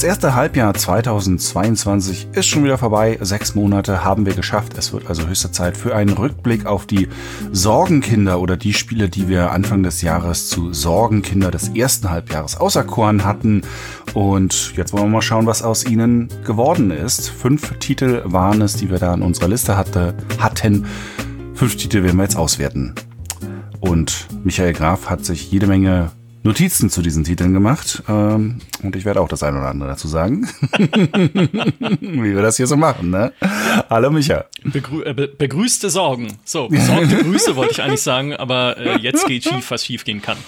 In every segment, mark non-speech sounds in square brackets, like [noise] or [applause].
Das erste Halbjahr 2022 ist schon wieder vorbei. Sechs Monate haben wir geschafft. Es wird also höchste Zeit für einen Rückblick auf die Sorgenkinder oder die Spiele, die wir Anfang des Jahres zu Sorgenkinder des ersten Halbjahres auserkoren hatten. Und jetzt wollen wir mal schauen, was aus ihnen geworden ist. Fünf Titel waren es, die wir da in unserer Liste hatte, hatten. Fünf Titel werden wir jetzt auswerten. Und Michael Graf hat sich jede Menge Notizen zu diesen Titeln gemacht. Ähm, und ich werde auch das eine oder andere dazu sagen. [laughs] Wie wir das hier so machen, ne? Hallo Micha. Begrü äh, be begrüßte Sorgen. So, besorgte [laughs] Grüße wollte ich eigentlich sagen, aber äh, jetzt geht schief, was schief gehen kann.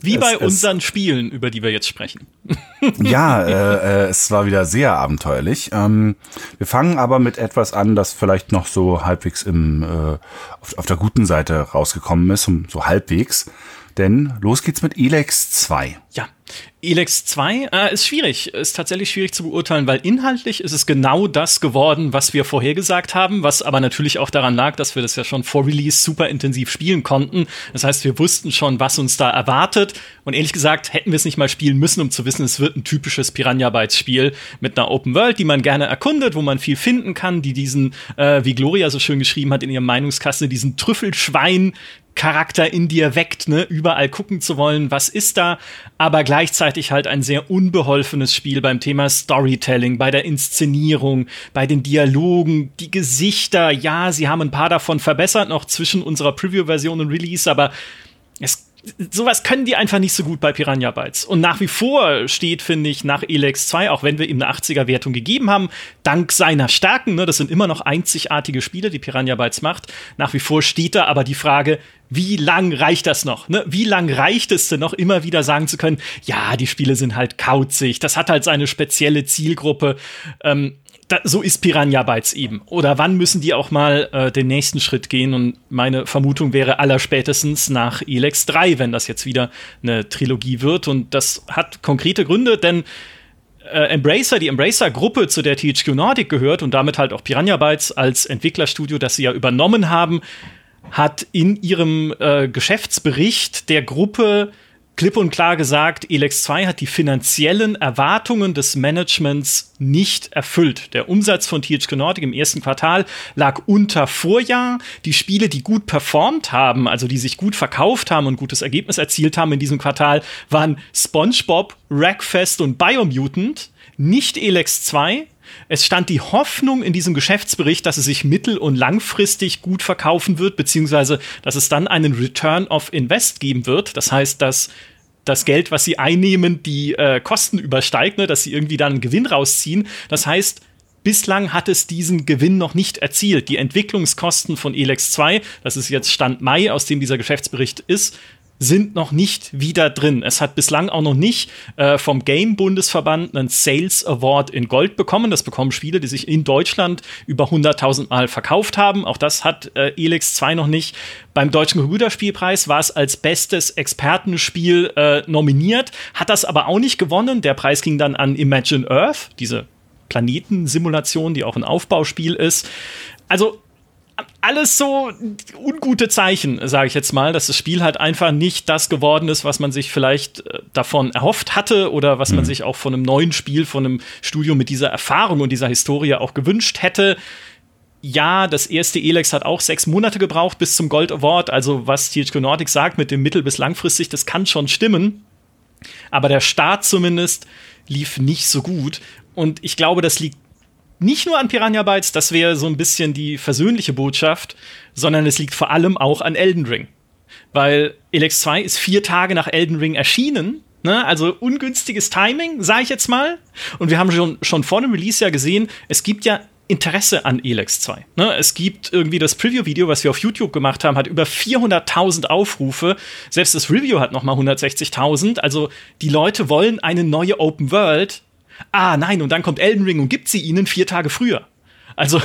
Wie es, bei unseren Spielen, über die wir jetzt sprechen. [laughs] ja, äh, äh, es war wieder sehr abenteuerlich. Ähm, wir fangen aber mit etwas an, das vielleicht noch so halbwegs im, äh, auf, auf der guten Seite rausgekommen ist, so halbwegs. Denn los geht's mit Elex 2. Ja, Elex 2 äh, ist schwierig, ist tatsächlich schwierig zu beurteilen, weil inhaltlich ist es genau das geworden, was wir vorhergesagt haben, was aber natürlich auch daran lag, dass wir das ja schon vor Release super intensiv spielen konnten. Das heißt, wir wussten schon, was uns da erwartet. Und ehrlich gesagt, hätten wir es nicht mal spielen müssen, um zu wissen, es wird ein typisches Piranha Bytes Spiel mit einer Open World, die man gerne erkundet, wo man viel finden kann, die diesen, äh, wie Gloria so schön geschrieben hat in ihrem Meinungskasten, diesen Trüffelschwein Charakter in dir weckt, ne, überall gucken zu wollen, was ist da, aber gleichzeitig halt ein sehr unbeholfenes Spiel beim Thema Storytelling, bei der Inszenierung, bei den Dialogen, die Gesichter, ja, sie haben ein paar davon verbessert noch zwischen unserer Preview-Version und Release, aber sowas können die einfach nicht so gut bei Piranha Bytes. Und nach wie vor steht, finde ich, nach Elex 2, auch wenn wir ihm eine 80er-Wertung gegeben haben, dank seiner Stärken, ne, das sind immer noch einzigartige Spiele, die Piranha Bytes macht, nach wie vor steht da aber die Frage, wie lang reicht das noch? Ne? Wie lang reicht es denn noch, immer wieder sagen zu können, ja, die Spiele sind halt kauzig, das hat halt seine spezielle Zielgruppe. Ähm, da, so ist Piranha Bytes eben. Oder wann müssen die auch mal äh, den nächsten Schritt gehen? Und meine Vermutung wäre allerspätestens nach Elex 3, wenn das jetzt wieder eine Trilogie wird. Und das hat konkrete Gründe, denn äh, Embracer, die Embracer-Gruppe, zu der THQ Nordic gehört und damit halt auch Piranha Bytes als Entwicklerstudio, das sie ja übernommen haben, hat in ihrem äh, Geschäftsbericht der Gruppe klipp und klar gesagt, Elex 2 hat die finanziellen Erwartungen des Managements nicht erfüllt. Der Umsatz von THQ Nordic im ersten Quartal lag unter Vorjahr. Die Spiele, die gut performt haben, also die sich gut verkauft haben und gutes Ergebnis erzielt haben in diesem Quartal, waren SpongeBob, Rackfest und Biomutant, nicht Elex 2. Es stand die Hoffnung in diesem Geschäftsbericht, dass es sich mittel- und langfristig gut verkaufen wird, beziehungsweise dass es dann einen Return of Invest geben wird. Das heißt, dass das Geld, was sie einnehmen, die äh, Kosten übersteigt, ne, dass sie irgendwie dann einen Gewinn rausziehen. Das heißt, Bislang hat es diesen Gewinn noch nicht erzielt. Die Entwicklungskosten von Elex 2, das ist jetzt Stand Mai, aus dem dieser Geschäftsbericht ist, sind noch nicht wieder drin. Es hat bislang auch noch nicht äh, vom Game-Bundesverband einen Sales Award in Gold bekommen. Das bekommen Spiele, die sich in Deutschland über 100.000 Mal verkauft haben. Auch das hat äh, Elix 2 noch nicht. Beim Deutschen Computerspielpreis war es als bestes Expertenspiel äh, nominiert, hat das aber auch nicht gewonnen. Der Preis ging dann an Imagine Earth, diese Planetensimulation, die auch ein Aufbauspiel ist. Also alles so ungute Zeichen, sage ich jetzt mal, dass das Spiel halt einfach nicht das geworden ist, was man sich vielleicht äh, davon erhofft hatte oder was mhm. man sich auch von einem neuen Spiel, von einem Studio mit dieser Erfahrung und dieser Historie auch gewünscht hätte. Ja, das erste Elex hat auch sechs Monate gebraucht bis zum Gold Award. Also, was THQ Nordic sagt mit dem mittel- bis langfristig, das kann schon stimmen. Aber der Start zumindest lief nicht so gut. Und ich glaube, das liegt nicht nur an Piranha Bytes, das wäre so ein bisschen die versöhnliche Botschaft, sondern es liegt vor allem auch an Elden Ring. Weil Elex 2 ist vier Tage nach Elden Ring erschienen. Ne? Also ungünstiges Timing, sage ich jetzt mal. Und wir haben schon, schon vor dem Release ja gesehen, es gibt ja Interesse an Elex 2. Ne? Es gibt irgendwie das Preview-Video, was wir auf YouTube gemacht haben, hat über 400.000 Aufrufe. Selbst das Review hat noch mal 160.000. Also die Leute wollen eine neue Open World Ah, nein, und dann kommt Elden Ring und gibt sie ihnen vier Tage früher. Also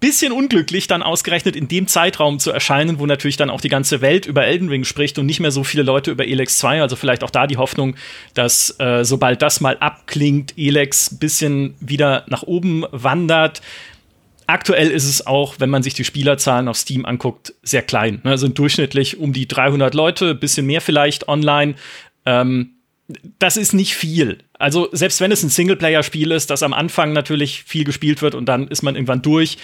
bisschen unglücklich, dann ausgerechnet in dem Zeitraum zu erscheinen, wo natürlich dann auch die ganze Welt über Elden Ring spricht und nicht mehr so viele Leute über Elex 2. Also vielleicht auch da die Hoffnung, dass äh, sobald das mal abklingt, Elex ein bisschen wieder nach oben wandert. Aktuell ist es auch, wenn man sich die Spielerzahlen auf Steam anguckt, sehr klein. Ne? Sind durchschnittlich um die 300 Leute, bisschen mehr vielleicht online. Ähm, das ist nicht viel. Also selbst wenn es ein Singleplayer-Spiel ist, das am Anfang natürlich viel gespielt wird und dann ist man irgendwann durch.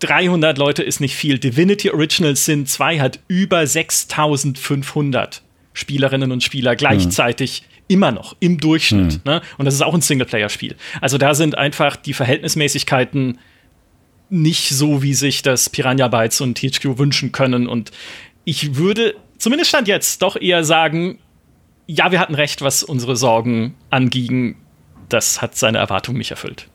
300 Leute ist nicht viel. Divinity Original Sin 2 hat über 6500 Spielerinnen und Spieler gleichzeitig mhm. immer noch im Durchschnitt. Mhm. Ne? Und das ist auch ein Singleplayer-Spiel. Also da sind einfach die Verhältnismäßigkeiten nicht so, wie sich das Piranha Bytes und THQ wünschen können. Und ich würde, zumindest stand jetzt, doch eher sagen, ja, wir hatten recht, was unsere Sorgen angingen. Das hat seine Erwartungen nicht erfüllt.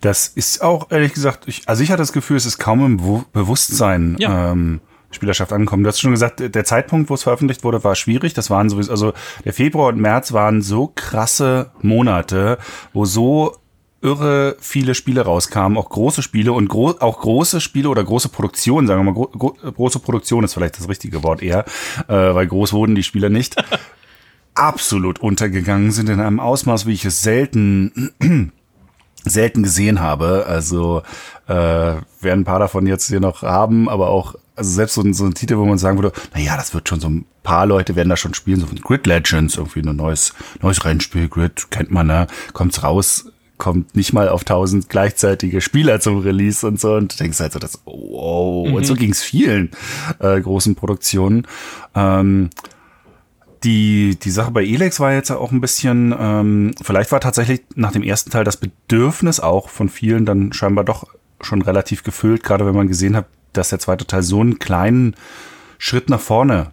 Das ist auch, ehrlich gesagt, ich, also ich hatte das Gefühl, es ist kaum im Bewusstsein ja. ähm, Spielerschaft angekommen. Du hast schon gesagt, der Zeitpunkt, wo es veröffentlicht wurde, war schwierig. Das waren sowieso, also der Februar und März waren so krasse Monate, wo so irre viele Spiele rauskamen, auch große Spiele und gro auch große Spiele oder große Produktionen, sagen wir mal, gro große Produktion ist vielleicht das richtige Wort eher, äh, weil groß wurden die Spiele nicht, [laughs] absolut untergegangen sind in einem Ausmaß, wie ich es selten [clears throat] selten gesehen habe. Also äh, werden ein paar davon jetzt hier noch haben, aber auch also selbst so ein, so ein Titel, wo man sagen würde, na ja, das wird schon so ein paar Leute werden da schon spielen, so von Grid Legends, irgendwie ein neues neues Rennspiel, Grid kennt man, ne, kommt's raus, kommt nicht mal auf tausend gleichzeitige Spieler zum Release und so und du denkst halt so, das, wow, mhm. und so ging's vielen äh, großen Produktionen. Ähm, die, die Sache bei Elex war jetzt auch ein bisschen, ähm, vielleicht war tatsächlich nach dem ersten Teil das Bedürfnis auch von vielen dann scheinbar doch schon relativ gefüllt, gerade wenn man gesehen hat, dass der zweite Teil so einen kleinen Schritt nach vorne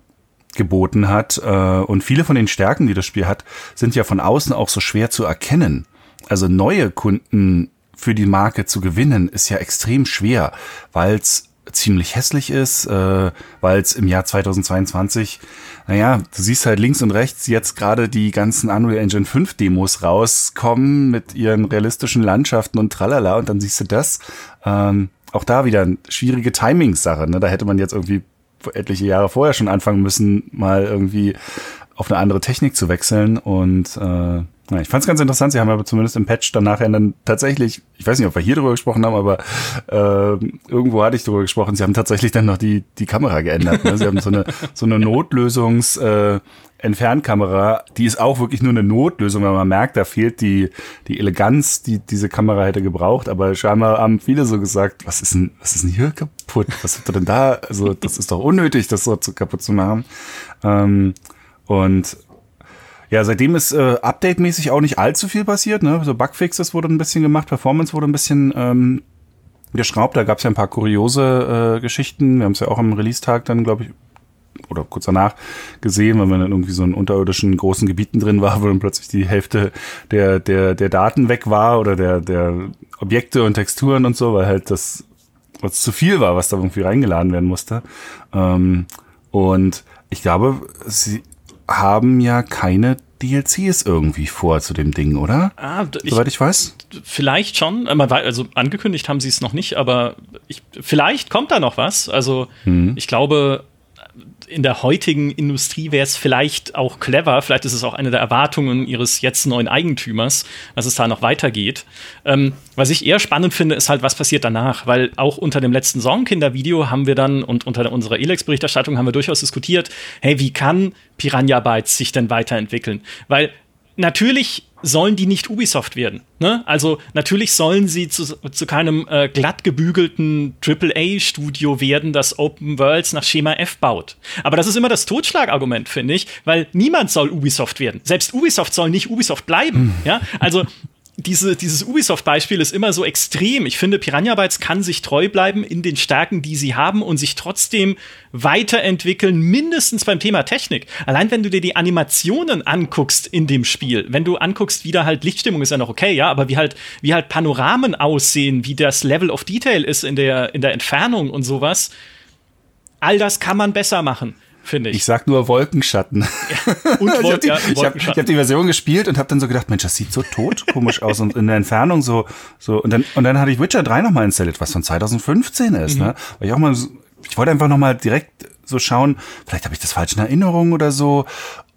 geboten hat. Äh, und viele von den Stärken, die das Spiel hat, sind ja von außen auch so schwer zu erkennen. Also neue Kunden für die Marke zu gewinnen, ist ja extrem schwer, weil es ziemlich hässlich ist, äh, weil es im Jahr 2022, naja, du siehst halt links und rechts jetzt gerade die ganzen Unreal Engine 5 Demos rauskommen mit ihren realistischen Landschaften und tralala und dann siehst du das. Ähm, auch da wieder eine schwierige Timing-Sache. Ne? Da hätte man jetzt irgendwie etliche Jahre vorher schon anfangen müssen, mal irgendwie auf eine andere Technik zu wechseln und äh, ich fand es ganz interessant. Sie haben aber zumindest im Patch dann nachher dann tatsächlich, ich weiß nicht, ob wir hier drüber gesprochen haben, aber äh, irgendwo hatte ich drüber gesprochen. Sie haben tatsächlich dann noch die die Kamera geändert. Ne? Sie haben so eine [laughs] so eine Notlösungs äh, Entfernkamera, die ist auch wirklich nur eine Notlösung, weil man merkt, da fehlt die, die Eleganz, die diese Kamera hätte gebraucht. Aber scheinbar haben viele so gesagt, was ist denn, was ist denn hier kaputt? Was habt ihr denn da? Also, das ist doch unnötig, das so zu kaputt zu machen. Ähm, und ja, seitdem ist äh, update-mäßig auch nicht allzu viel passiert. Ne? So Bugfixes wurde ein bisschen gemacht, Performance wurde ein bisschen ähm, geschraubt. Da gab es ja ein paar kuriose äh, Geschichten. Wir haben es ja auch am Release-Tag dann, glaube ich, oder kurz danach gesehen, weil man dann irgendwie so in unterirdischen großen Gebieten drin war, [laughs] wo dann plötzlich die Hälfte der, der, der Daten weg war oder der, der Objekte und Texturen und so, weil halt das was zu viel war, was da irgendwie reingeladen werden musste. Ähm, und ich glaube, sie haben ja keine DLCs irgendwie vor zu dem Ding, oder? Ah, ich, Soweit ich weiß. Vielleicht schon. Also angekündigt haben sie es noch nicht, aber ich, vielleicht kommt da noch was. Also hm. ich glaube, in der heutigen Industrie wäre es vielleicht auch clever, vielleicht ist es auch eine der Erwartungen ihres jetzt neuen Eigentümers, dass es da noch weitergeht. Ähm, was ich eher spannend finde, ist halt, was passiert danach, weil auch unter dem letzten Songkinder-Video haben wir dann und unter unserer Elex-Berichterstattung haben wir durchaus diskutiert, hey, wie kann Piranha Bytes sich denn weiterentwickeln? Weil natürlich sollen die nicht Ubisoft werden. Ne? Also natürlich sollen sie zu, zu keinem äh, glatt gebügelten AAA-Studio werden, das Open Worlds nach Schema F baut. Aber das ist immer das Totschlagargument, finde ich, weil niemand soll Ubisoft werden. Selbst Ubisoft soll nicht Ubisoft bleiben. Hm. Ja? Also diese, dieses Ubisoft-Beispiel ist immer so extrem. Ich finde, Piranha Bytes kann sich treu bleiben in den Stärken, die sie haben und sich trotzdem weiterentwickeln, mindestens beim Thema Technik. Allein wenn du dir die Animationen anguckst in dem Spiel, wenn du anguckst, wie da halt Lichtstimmung ist ja noch okay, ja, aber wie halt, wie halt Panoramen aussehen, wie das Level of Detail ist in der, in der Entfernung und sowas, all das kann man besser machen finde ich. Ich sag nur Wolkenschatten. [laughs] Ja, und Wolken, ich habe die, ja, hab, hab die, Version gespielt und habe dann so gedacht, Mensch, das sieht so tot komisch aus und in der Entfernung so so und dann und dann hatte ich Witcher 3 nochmal installiert, was von 2015 ist, mhm. ne? Weil ich auch mal ich wollte einfach nochmal direkt so schauen, vielleicht habe ich das falsch in Erinnerung oder so,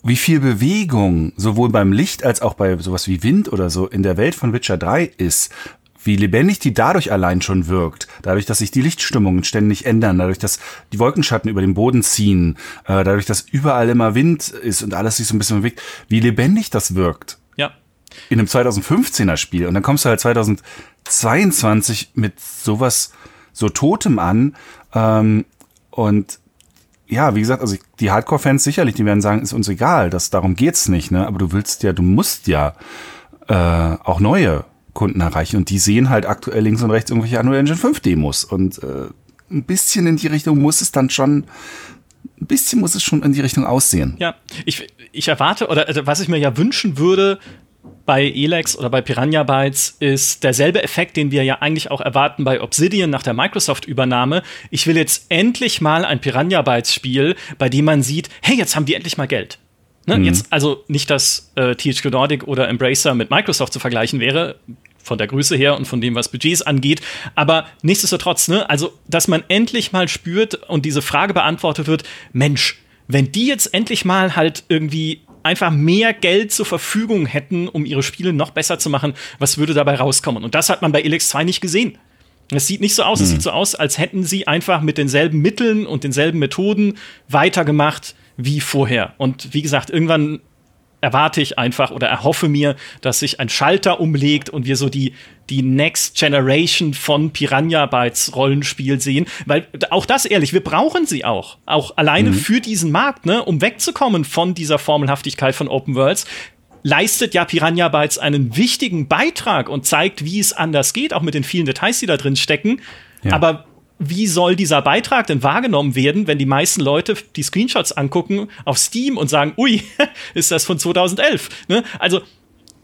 wie viel Bewegung sowohl beim Licht als auch bei sowas wie Wind oder so in der Welt von Witcher 3 ist wie lebendig die dadurch allein schon wirkt, dadurch, dass sich die Lichtstimmungen ständig ändern, dadurch, dass die Wolkenschatten über den Boden ziehen, äh, dadurch, dass überall immer Wind ist und alles sich so ein bisschen bewegt, wie lebendig das wirkt. Ja. In einem 2015er Spiel. Und dann kommst du halt 2022 mit sowas so Totem an. Ähm, und ja, wie gesagt, also die Hardcore-Fans sicherlich, die werden sagen, ist uns egal, das, darum geht's nicht, ne? Aber du willst ja, du musst ja äh, auch neue Kunden erreichen und die sehen halt aktuell links und rechts irgendwelche Unreal Engine 5 Demos und äh, ein bisschen in die Richtung muss es dann schon ein bisschen muss es schon in die Richtung aussehen. Ja, ich, ich erwarte, oder also was ich mir ja wünschen würde, bei Elex oder bei Piranha Bytes ist derselbe Effekt, den wir ja eigentlich auch erwarten bei Obsidian nach der Microsoft-Übernahme. Ich will jetzt endlich mal ein Piranha Bytes-Spiel, bei dem man sieht, hey, jetzt haben die endlich mal Geld. Ne? Mhm. Jetzt, also nicht, dass äh, THQ Nordic oder Embracer mit Microsoft zu vergleichen wäre, von der Größe her und von dem, was Budgets angeht. Aber nichtsdestotrotz, ne, also, dass man endlich mal spürt und diese Frage beantwortet wird, Mensch, wenn die jetzt endlich mal halt irgendwie einfach mehr Geld zur Verfügung hätten, um ihre Spiele noch besser zu machen, was würde dabei rauskommen? Und das hat man bei Elex 2 nicht gesehen. Es sieht nicht so aus, mhm. es sieht so aus, als hätten sie einfach mit denselben Mitteln und denselben Methoden weitergemacht wie vorher. Und wie gesagt, irgendwann erwarte ich einfach oder erhoffe mir, dass sich ein Schalter umlegt und wir so die, die Next Generation von Piranha Bytes Rollenspiel sehen. Weil auch das ehrlich, wir brauchen sie auch. Auch alleine mhm. für diesen Markt, ne, um wegzukommen von dieser Formelhaftigkeit von Open Worlds leistet ja Piranha Bytes einen wichtigen Beitrag und zeigt, wie es anders geht, auch mit den vielen Details, die da drin stecken. Ja. Aber wie soll dieser Beitrag denn wahrgenommen werden, wenn die meisten Leute die Screenshots angucken auf Steam und sagen, ui, [laughs] ist das von 2011? Ne? Also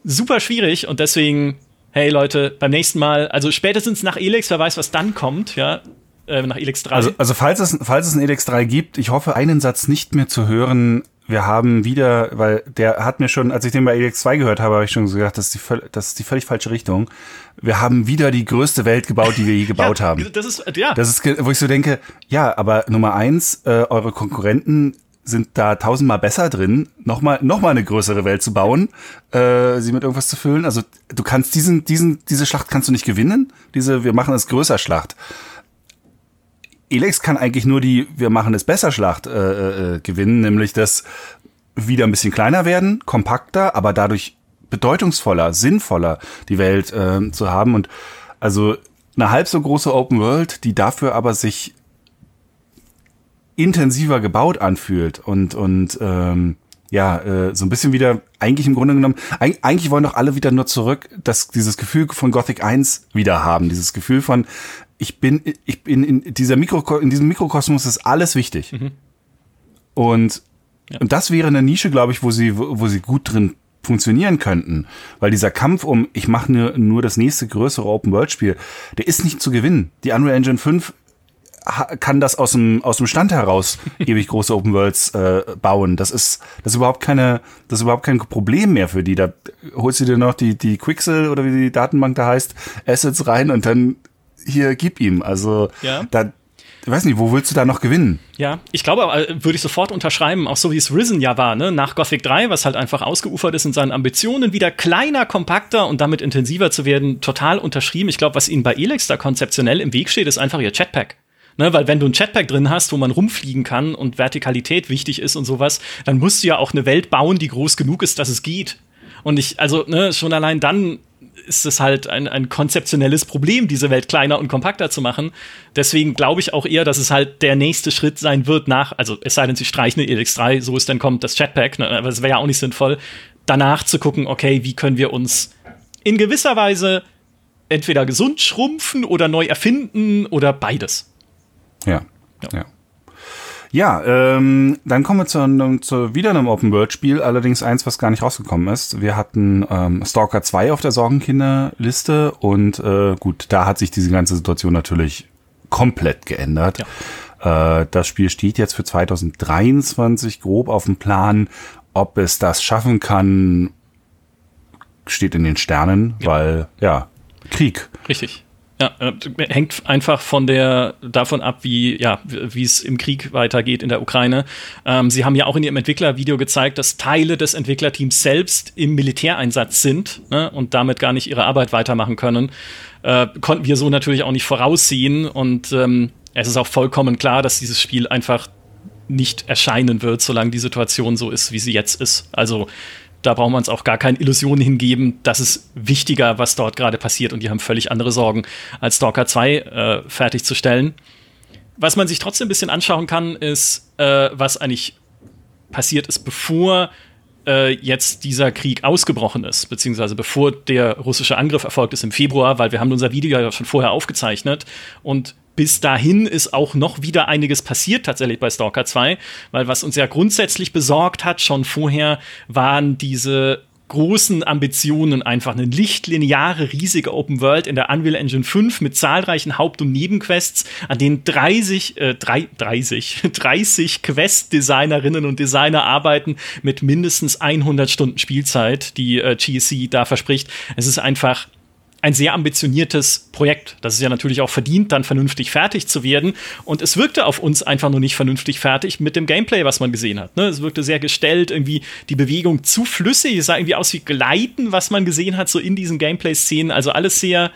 super schwierig und deswegen, hey Leute, beim nächsten Mal, also spätestens nach Elex, wer weiß, was dann kommt, ja, äh, nach Elex 3. Also, also falls, es, falls es ein Elex 3 gibt, ich hoffe, einen Satz nicht mehr zu hören, wir haben wieder, weil der hat mir schon, als ich den bei EX 2 gehört habe, habe ich schon gesagt, das ist, die, das ist die völlig falsche Richtung. Wir haben wieder die größte Welt gebaut, die wir je [laughs] gebaut ja, haben. Das ist, ja. Das ist, wo ich so denke, ja, aber Nummer eins, äh, eure Konkurrenten sind da tausendmal besser drin, nochmal noch mal eine größere Welt zu bauen, äh, sie mit irgendwas zu füllen. Also du kannst diesen, diesen, diese Schlacht kannst du nicht gewinnen. Diese, wir machen es größer Schlacht. Elex kann eigentlich nur die Wir machen es besser Schlacht äh, äh, gewinnen, nämlich das wieder ein bisschen kleiner werden, kompakter, aber dadurch bedeutungsvoller, sinnvoller die Welt äh, zu haben. Und also eine halb so große Open World, die dafür aber sich intensiver gebaut anfühlt und, und ähm, ja, äh, so ein bisschen wieder, eigentlich im Grunde genommen, eigentlich wollen doch alle wieder nur zurück, dass dieses Gefühl von Gothic 1 wieder haben. Dieses Gefühl von, ich bin, ich bin in dieser Mikro, in diesem Mikrokosmos ist alles wichtig. Mhm. Und, ja. und das wäre eine Nische, glaube ich, wo sie, wo, wo sie gut drin funktionieren könnten. Weil dieser Kampf um, ich mache nur, nur das nächste größere Open-World-Spiel, der ist nicht zu gewinnen. Die Unreal Engine 5 kann das aus dem, aus dem Stand heraus [laughs] ewig große Open Worlds äh, bauen. Das ist, das ist überhaupt keine, das ist überhaupt kein Problem mehr für die. Da holst du dir noch die, die Quixel oder wie die Datenbank da heißt, Assets rein und dann hier gib ihm. Also ja. da, ich weiß nicht, wo willst du da noch gewinnen? Ja, ich glaube, äh, würde ich sofort unterschreiben, auch so wie es Risen ja war, ne? nach Gothic 3, was halt einfach ausgeufert ist in seinen Ambitionen, wieder kleiner, kompakter und damit intensiver zu werden, total unterschrieben. Ich glaube, was ihnen bei Elex da konzeptionell im Weg steht, ist einfach ihr Chatpack. Ne, weil wenn du ein Chatpack drin hast, wo man rumfliegen kann und Vertikalität wichtig ist und sowas, dann musst du ja auch eine Welt bauen, die groß genug ist, dass es geht. Und ich, also, ne, schon allein dann ist es halt ein, ein konzeptionelles Problem, diese Welt kleiner und kompakter zu machen. Deswegen glaube ich auch eher, dass es halt der nächste Schritt sein wird nach, also es sei denn, sie streichen eine Elix 3, so es dann kommt, das Chatpack, ne, aber es wäre ja auch nicht sinnvoll, danach zu gucken, okay, wie können wir uns in gewisser Weise entweder gesund schrumpfen oder neu erfinden oder beides. Ja. ja. ja. Ja, ähm, dann kommen wir zu, zu wieder einem Open-World-Spiel, allerdings eins, was gar nicht rausgekommen ist. Wir hatten ähm, Stalker 2 auf der Sorgenkinderliste und äh, gut, da hat sich diese ganze Situation natürlich komplett geändert. Ja. Äh, das Spiel steht jetzt für 2023 grob auf dem Plan. Ob es das schaffen kann, steht in den Sternen, ja. weil ja, Krieg. Richtig. Ja, äh, hängt einfach von der davon ab, wie ja wie es im Krieg weitergeht in der Ukraine. Ähm, sie haben ja auch in ihrem Entwicklervideo gezeigt, dass Teile des Entwicklerteams selbst im Militäreinsatz sind ne, und damit gar nicht ihre Arbeit weitermachen können. Äh, konnten wir so natürlich auch nicht voraussehen und ähm, es ist auch vollkommen klar, dass dieses Spiel einfach nicht erscheinen wird, solange die Situation so ist, wie sie jetzt ist. Also da brauchen wir uns auch gar keine Illusionen hingeben. Das ist wichtiger, was dort gerade passiert und die haben völlig andere Sorgen, als Stalker 2 äh, fertigzustellen. Was man sich trotzdem ein bisschen anschauen kann, ist, äh, was eigentlich passiert ist, bevor äh, jetzt dieser Krieg ausgebrochen ist, beziehungsweise bevor der russische Angriff erfolgt ist im Februar, weil wir haben unser Video ja schon vorher aufgezeichnet und bis dahin ist auch noch wieder einiges passiert tatsächlich bei Stalker 2, weil was uns ja grundsätzlich besorgt hat schon vorher waren diese großen Ambitionen einfach eine lichtlineare, riesige Open World in der Unreal Engine 5 mit zahlreichen Haupt- und Nebenquests, an denen 30, äh, 30, 30 [laughs] Quest-Designerinnen und Designer arbeiten mit mindestens 100 Stunden Spielzeit, die äh, GSC da verspricht. Es ist einfach ein sehr ambitioniertes Projekt, das ist ja natürlich auch verdient, dann vernünftig fertig zu werden. Und es wirkte auf uns einfach nur nicht vernünftig fertig mit dem Gameplay, was man gesehen hat. Ne? Es wirkte sehr gestellt, irgendwie die Bewegung zu flüssig. Es sah irgendwie aus wie Gleiten, was man gesehen hat, so in diesen Gameplay-Szenen. Also alles sehr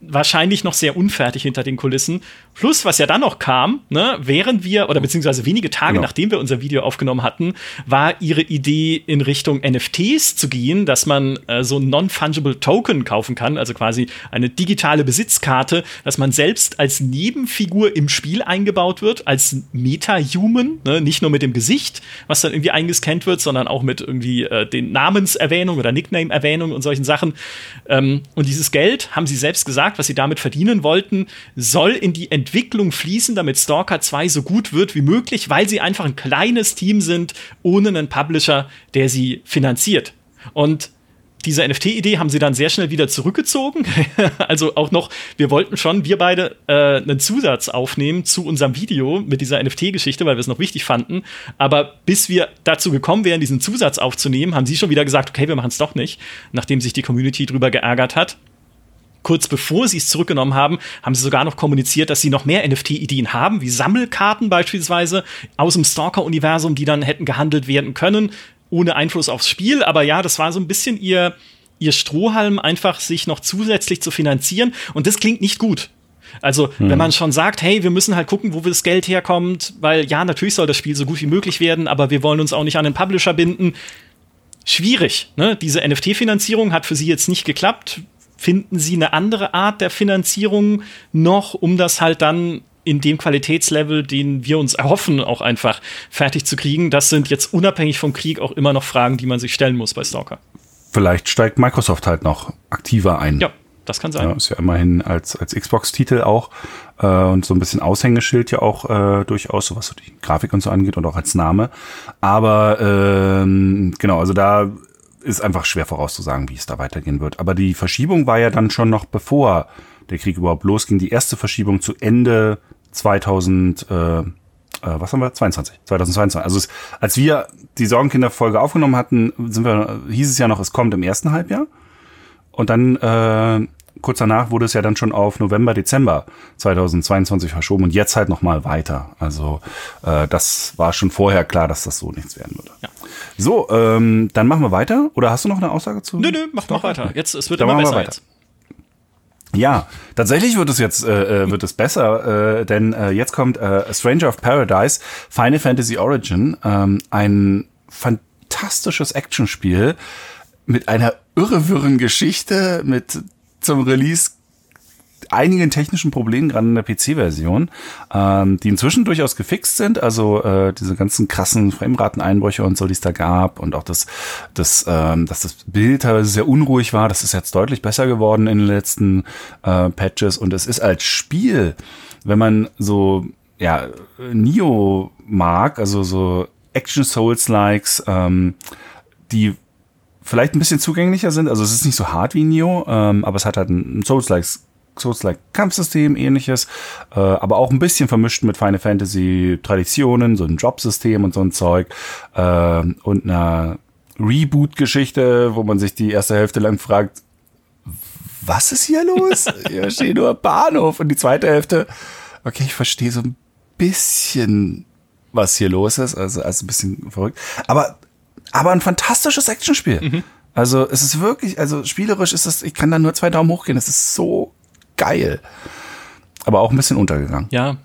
wahrscheinlich noch sehr unfertig hinter den Kulissen. Plus, was ja dann noch kam, ne, während wir, oder beziehungsweise wenige Tage genau. nachdem wir unser Video aufgenommen hatten, war ihre Idee in Richtung NFTs zu gehen, dass man äh, so ein Non-Fungible Token kaufen kann, also quasi eine digitale Besitzkarte, dass man selbst als Nebenfigur im Spiel eingebaut wird, als Meta-Human, ne, nicht nur mit dem Gesicht, was dann irgendwie eingescannt wird, sondern auch mit irgendwie äh, den Namenserwähnung oder Nickname-Erwähnung und solchen Sachen. Ähm, und dieses Geld, haben sie selbst gesagt, gesagt, was sie damit verdienen wollten, soll in die Entwicklung fließen, damit Stalker 2 so gut wird wie möglich, weil sie einfach ein kleines Team sind, ohne einen Publisher, der sie finanziert. Und diese NFT-Idee haben sie dann sehr schnell wieder zurückgezogen. [laughs] also auch noch, wir wollten schon, wir beide, äh, einen Zusatz aufnehmen zu unserem Video mit dieser NFT-Geschichte, weil wir es noch wichtig fanden. Aber bis wir dazu gekommen wären, diesen Zusatz aufzunehmen, haben sie schon wieder gesagt, okay, wir machen es doch nicht, nachdem sich die Community drüber geärgert hat kurz bevor sie es zurückgenommen haben, haben sie sogar noch kommuniziert, dass sie noch mehr NFT-Ideen haben, wie Sammelkarten beispielsweise aus dem Stalker-Universum, die dann hätten gehandelt werden können, ohne Einfluss aufs Spiel. Aber ja, das war so ein bisschen ihr, ihr Strohhalm, einfach sich noch zusätzlich zu finanzieren. Und das klingt nicht gut. Also, hm. wenn man schon sagt, hey, wir müssen halt gucken, wo das Geld herkommt, weil ja, natürlich soll das Spiel so gut wie möglich werden, aber wir wollen uns auch nicht an den Publisher binden. Schwierig. Ne? Diese NFT-Finanzierung hat für sie jetzt nicht geklappt finden Sie eine andere Art der Finanzierung noch, um das halt dann in dem Qualitätslevel, den wir uns erhoffen, auch einfach fertig zu kriegen? Das sind jetzt unabhängig vom Krieg auch immer noch Fragen, die man sich stellen muss bei Stalker. Vielleicht steigt Microsoft halt noch aktiver ein. Ja, das kann sein. Ja, ist ja immerhin als, als Xbox-Titel auch äh, und so ein bisschen Aushängeschild ja auch äh, durchaus, so was so die Grafik und so angeht und auch als Name. Aber ähm, genau, also da ist einfach schwer vorauszusagen, wie es da weitergehen wird. Aber die Verschiebung war ja dann schon noch bevor der Krieg überhaupt losging. Die erste Verschiebung zu Ende 2000, äh, äh, was haben wir? 22, 2022. Also es, als wir die Sorgenkinder-Folge aufgenommen hatten, sind wir, hieß es ja noch, es kommt im ersten Halbjahr. Und dann äh, kurz danach wurde es ja dann schon auf November, Dezember 2022 verschoben und jetzt halt nochmal weiter. Also äh, das war schon vorher klar, dass das so nichts werden würde. Ja. So, ähm, dann machen wir weiter. Oder hast du noch eine Aussage zu? Nö, nö, mach, mach weiter. Jetzt, es wird dann immer besser jetzt. Ja, tatsächlich wird es jetzt äh, äh, wird es besser, äh, denn äh, jetzt kommt äh, Stranger of Paradise, Final Fantasy Origin, ähm, ein fantastisches Actionspiel mit einer irrewirren Geschichte, mit zum Release einigen technischen Problemen, gerade in der PC-Version, ähm, die inzwischen durchaus gefixt sind. Also äh, diese ganzen krassen Frameraten-Einbrüche und so, die es da gab und auch das, das, ähm, dass das Bild teilweise sehr unruhig war, das ist jetzt deutlich besser geworden in den letzten äh, Patches und es ist als Spiel, wenn man so ja Nio mag, also so Action Souls Likes, ähm, die vielleicht ein bisschen zugänglicher sind. Also es ist nicht so hart wie Neo, ähm, aber es hat halt ein Souls-like Souls-like Kampfsystem, ähnliches, äh, aber auch ein bisschen vermischt mit Final Fantasy Traditionen, so ein Jobsystem und so ein Zeug äh, und einer Reboot-Geschichte, wo man sich die erste Hälfte lang fragt, was ist hier los? [laughs] Hier steht nur Bahnhof. Und die zweite Hälfte, okay, ich verstehe so ein bisschen, was hier los ist. Also, also ein bisschen verrückt. Aber, aber ein fantastisches Actionspiel. Mhm. Also es ist wirklich, also spielerisch ist das, ich kann da nur zwei Daumen hochgehen. Es ist so geil. Aber auch ein bisschen untergegangen. Ja,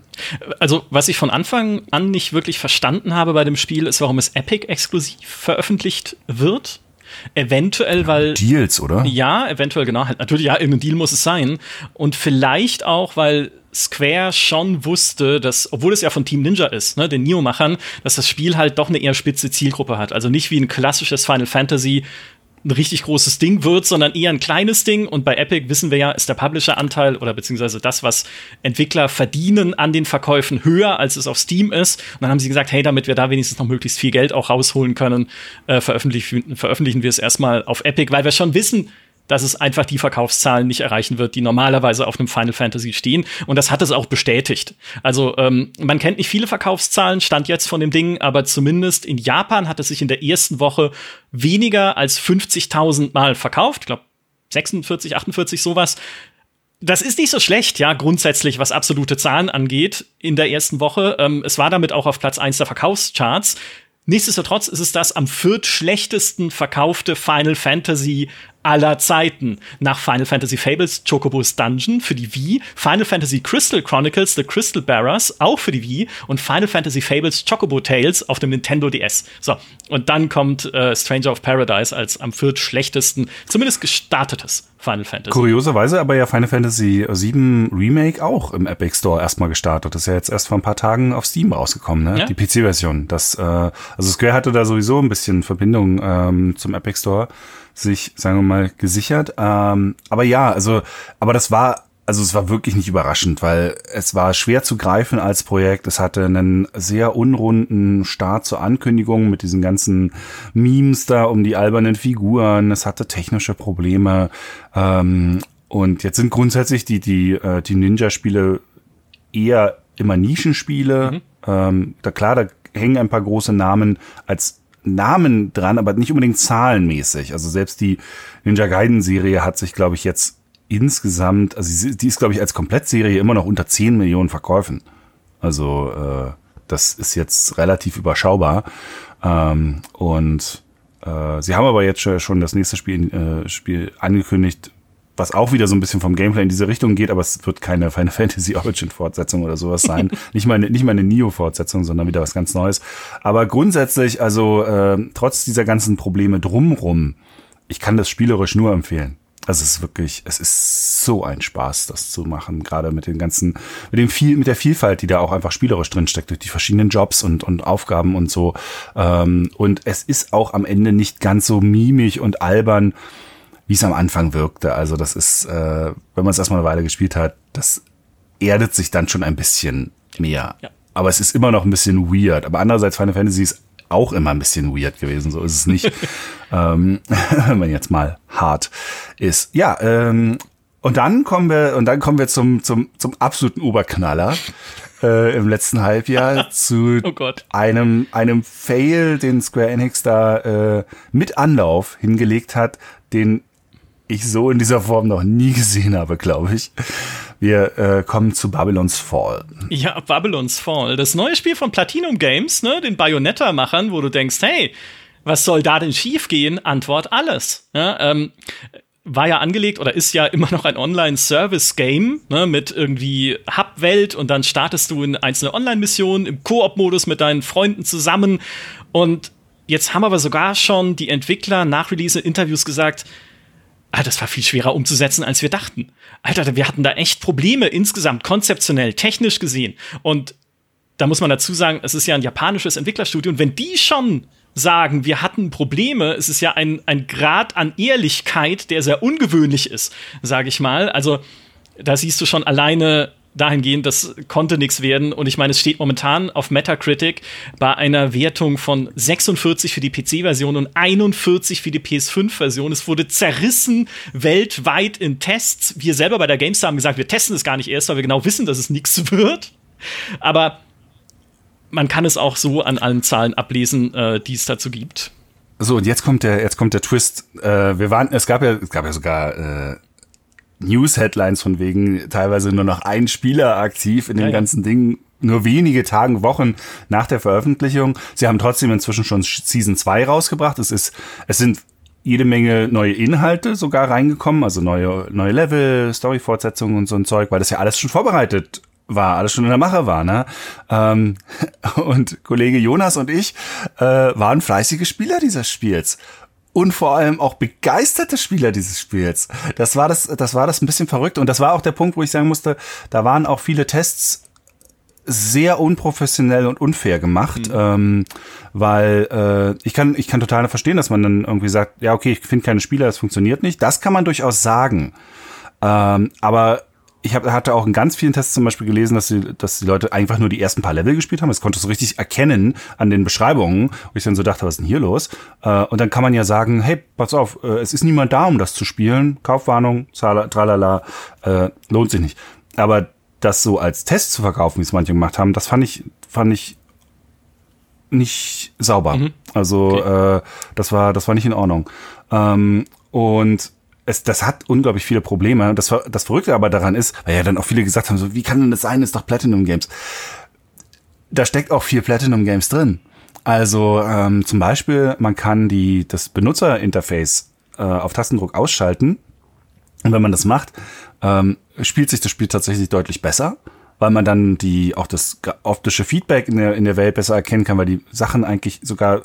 also, was ich von Anfang an nicht wirklich verstanden habe bei dem Spiel, ist, warum es Epic exklusiv veröffentlicht wird. Eventuell, weil. Deals, oder? Ja, eventuell, genau. Halt, natürlich, ja, irgendein Deal muss es sein. Und vielleicht auch, weil Square schon wusste, dass, obwohl es ja von Team Ninja ist, ne, den Neo-Machern, dass das Spiel halt doch eine eher spitze Zielgruppe hat. Also nicht wie ein klassisches Final Fantasy, ein richtig großes Ding wird, sondern eher ein kleines Ding. Und bei Epic wissen wir ja, ist der Publisher-Anteil oder beziehungsweise das, was Entwickler verdienen an den Verkäufen, höher, als es auf Steam ist. Und dann haben sie gesagt, hey, damit wir da wenigstens noch möglichst viel Geld auch rausholen können, äh, veröffentlichen, veröffentlichen wir es erstmal auf Epic, weil wir schon wissen, dass es einfach die Verkaufszahlen nicht erreichen wird, die normalerweise auf einem Final Fantasy stehen. Und das hat es auch bestätigt. Also ähm, man kennt nicht viele Verkaufszahlen, stand jetzt von dem Ding, aber zumindest in Japan hat es sich in der ersten Woche weniger als 50.000 Mal verkauft. Ich glaube 46, 48 sowas. Das ist nicht so schlecht, ja, grundsätzlich, was absolute Zahlen angeht in der ersten Woche. Ähm, es war damit auch auf Platz 1 der Verkaufscharts. Nichtsdestotrotz ist es das am viertschlechtesten verkaufte Final Fantasy aller Zeiten. Nach Final Fantasy Fables Chocobo's Dungeon für die Wii, Final Fantasy Crystal Chronicles The Crystal Bearers auch für die Wii und Final Fantasy Fables Chocobo Tales auf dem Nintendo DS. So, und dann kommt äh, Stranger of Paradise als am viertschlechtesten, zumindest gestartetes Final Fantasy. Kurioserweise aber ja Final Fantasy VII Remake auch im Epic Store erstmal gestartet. Das ist ja jetzt erst vor ein paar Tagen auf Steam rausgekommen, ne? Ja? Die PC-Version. Das, äh, also Square hatte da sowieso ein bisschen Verbindung ähm, zum Epic Store sich, sagen wir mal, gesichert. Ähm, aber ja, also, aber das war also es war wirklich nicht überraschend, weil es war schwer zu greifen als Projekt. Es hatte einen sehr unrunden Start zur Ankündigung mit diesen ganzen Memes da um die albernen Figuren. Es hatte technische Probleme. Ähm, und jetzt sind grundsätzlich die, die, äh, die Ninja-Spiele eher immer Nischenspiele. Mhm. Ähm, da klar, da hängen ein paar große Namen als Namen dran, aber nicht unbedingt zahlenmäßig. Also selbst die Ninja Gaiden Serie hat sich, glaube ich, jetzt insgesamt, also die ist, glaube ich, als Komplettserie immer noch unter 10 Millionen Verkäufen. Also äh, das ist jetzt relativ überschaubar. Ähm, und äh, sie haben aber jetzt schon das nächste Spiel, äh, Spiel angekündigt, was auch wieder so ein bisschen vom Gameplay in diese Richtung geht, aber es wird keine Final Fantasy Origin Fortsetzung oder sowas sein. [laughs] nicht mal eine, nicht mal eine Neo Fortsetzung, sondern wieder was ganz Neues. Aber grundsätzlich, also äh, trotz dieser ganzen Probleme drumrum, ich kann das spielerisch nur empfehlen. Also es ist wirklich, es ist so ein Spaß, das zu machen, gerade mit den ganzen, mit dem viel, mit der Vielfalt, die da auch einfach spielerisch drinsteckt, durch die verschiedenen Jobs und, und Aufgaben und so. Ähm, und es ist auch am Ende nicht ganz so mimig und albern, wie es am Anfang wirkte. Also das ist, äh, wenn man es erstmal eine Weile gespielt hat, das erdet sich dann schon ein bisschen mehr. Ja. Aber es ist immer noch ein bisschen weird. Aber andererseits Final Fantasy ist auch immer ein bisschen weird gewesen. So ist es nicht, [laughs] ähm, [laughs] wenn man jetzt mal hart ist. Ja, ähm, und dann kommen wir und dann kommen wir zum zum zum absoluten Oberknaller [laughs] äh, im letzten Halbjahr zu oh einem einem Fail, den Square Enix da äh, mit Anlauf hingelegt hat, den ich so in dieser Form noch nie gesehen habe, glaube ich. Wir äh, kommen zu Babylon's Fall. Ja, Babylon's Fall. Das neue Spiel von Platinum Games, ne, den Bayonetta-Machern, wo du denkst, hey, was soll da denn schiefgehen? Antwort alles. Ja, ähm, war ja angelegt oder ist ja immer noch ein Online-Service-Game ne, mit irgendwie Hub-Welt und dann startest du in einzelne Online-Missionen im Koop-Modus mit deinen Freunden zusammen. Und jetzt haben aber sogar schon die Entwickler nach Release in Interviews gesagt, Ah, das war viel schwerer umzusetzen, als wir dachten. Alter, wir hatten da echt Probleme insgesamt, konzeptionell, technisch gesehen. Und da muss man dazu sagen, es ist ja ein japanisches Entwicklerstudio. Und wenn die schon sagen, wir hatten Probleme, es ist ja ein, ein Grad an Ehrlichkeit, der sehr ungewöhnlich ist, sage ich mal. Also da siehst du schon alleine dahingehend, das konnte nichts werden. Und ich meine, es steht momentan auf Metacritic bei einer Wertung von 46 für die PC-Version und 41 für die PS5-Version. Es wurde zerrissen weltweit in Tests. Wir selber bei der GameStar haben gesagt, wir testen es gar nicht erst, weil wir genau wissen, dass es nichts [laughs] wird. Aber man kann es auch so an allen Zahlen ablesen, äh, die es dazu gibt. So, und jetzt kommt der, jetzt kommt der Twist. Äh, wir waren, es gab ja, es gab ja sogar äh, News-Headlines von wegen teilweise nur noch ein Spieler aktiv in den ja, ganzen ja. Dingen nur wenige Tagen, Wochen nach der Veröffentlichung. Sie haben trotzdem inzwischen schon Season 2 rausgebracht. Es ist, es sind jede Menge neue Inhalte sogar reingekommen, also neue, neue Level, Story-Fortsetzungen und so ein Zeug, weil das ja alles schon vorbereitet war, alles schon in der Mache war, ne? Ähm, [laughs] und Kollege Jonas und ich äh, waren fleißige Spieler dieses Spiels und vor allem auch begeisterte Spieler dieses Spiels. Das war das, das war das ein bisschen verrückt und das war auch der Punkt, wo ich sagen musste, da waren auch viele Tests sehr unprofessionell und unfair gemacht, mhm. ähm, weil äh, ich kann ich kann total verstehen, dass man dann irgendwie sagt, ja okay, ich finde keine Spieler, das funktioniert nicht. Das kann man durchaus sagen, ähm, aber ich hab, hatte auch in ganz vielen Tests zum Beispiel gelesen, dass die, dass die Leute einfach nur die ersten paar Level gespielt haben. Das konntest du richtig erkennen an den Beschreibungen, wo ich dann so dachte, was ist denn hier los? Äh, und dann kann man ja sagen, hey, pass auf, äh, es ist niemand da, um das zu spielen. Kaufwarnung, tralala, äh, lohnt sich nicht. Aber das so als Test zu verkaufen, wie es manche gemacht haben, das fand ich, fand ich nicht sauber. Mhm. Also okay. äh, das war, das war nicht in Ordnung. Ähm, und es, das hat unglaublich viele Probleme. Das, das Verrückte aber daran ist, weil ja dann auch viele gesagt haben, so, wie kann denn das sein? Ist doch Platinum Games. Da steckt auch viel Platinum Games drin. Also ähm, zum Beispiel, man kann die, das Benutzerinterface äh, auf Tastendruck ausschalten. Und wenn man das macht, ähm, spielt sich das Spiel tatsächlich deutlich besser, weil man dann die auch das optische Feedback in der, in der Welt besser erkennen kann, weil die Sachen eigentlich sogar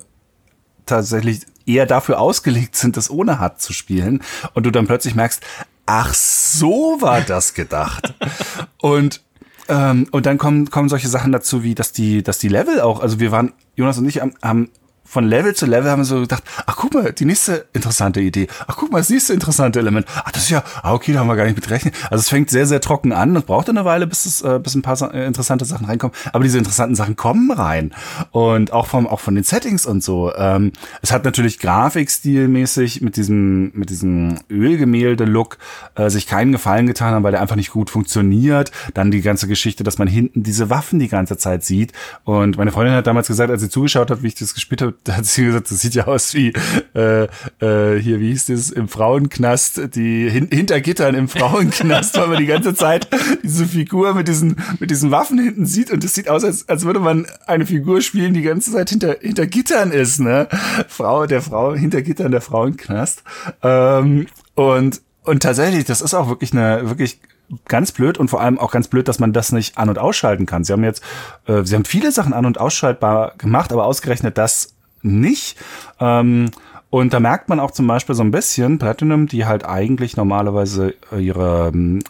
tatsächlich eher dafür ausgelegt sind, das ohne HUD zu spielen und du dann plötzlich merkst, ach so war das gedacht. [laughs] und ähm, und dann kommen kommen solche Sachen dazu, wie dass die dass die Level auch, also wir waren Jonas und ich haben, haben von Level zu Level haben wir so gedacht, ach guck mal, die nächste interessante Idee. Ach guck mal, das nächste interessante Element. Ach, das ist ja, ah, okay, da haben wir gar nicht mit rechnen. Also es fängt sehr, sehr trocken an. Es braucht eine Weile, bis es, äh, bis ein paar äh, interessante Sachen reinkommen. Aber diese interessanten Sachen kommen rein. Und auch vom, auch von den Settings und so. Ähm, es hat natürlich grafikstilmäßig mit diesem, mit diesem Ölgemälde-Look äh, sich keinen Gefallen getan haben, weil der einfach nicht gut funktioniert. Dann die ganze Geschichte, dass man hinten diese Waffen die ganze Zeit sieht. Und meine Freundin hat damals gesagt, als sie zugeschaut hat, wie ich das gespielt habe, da hat sie gesagt, das sieht ja aus wie äh, äh, hier, wie hieß das, im Frauenknast, die hin, hinter Gittern im Frauenknast, weil man die ganze Zeit diese Figur mit diesen, mit diesen Waffen hinten sieht und es sieht aus, als, als würde man eine Figur spielen, die ganze Zeit hinter, hinter Gittern ist, ne? Frau, der Frau, hinter Gittern der Frauenknast. Ähm, und, und tatsächlich, das ist auch wirklich eine, wirklich ganz blöd und vor allem auch ganz blöd, dass man das nicht an- und ausschalten kann. Sie haben jetzt, äh, sie haben viele Sachen an- und ausschaltbar gemacht, aber ausgerechnet das nicht. Ähm, und da merkt man auch zum Beispiel so ein bisschen Platinum, die halt eigentlich normalerweise ihre ähm,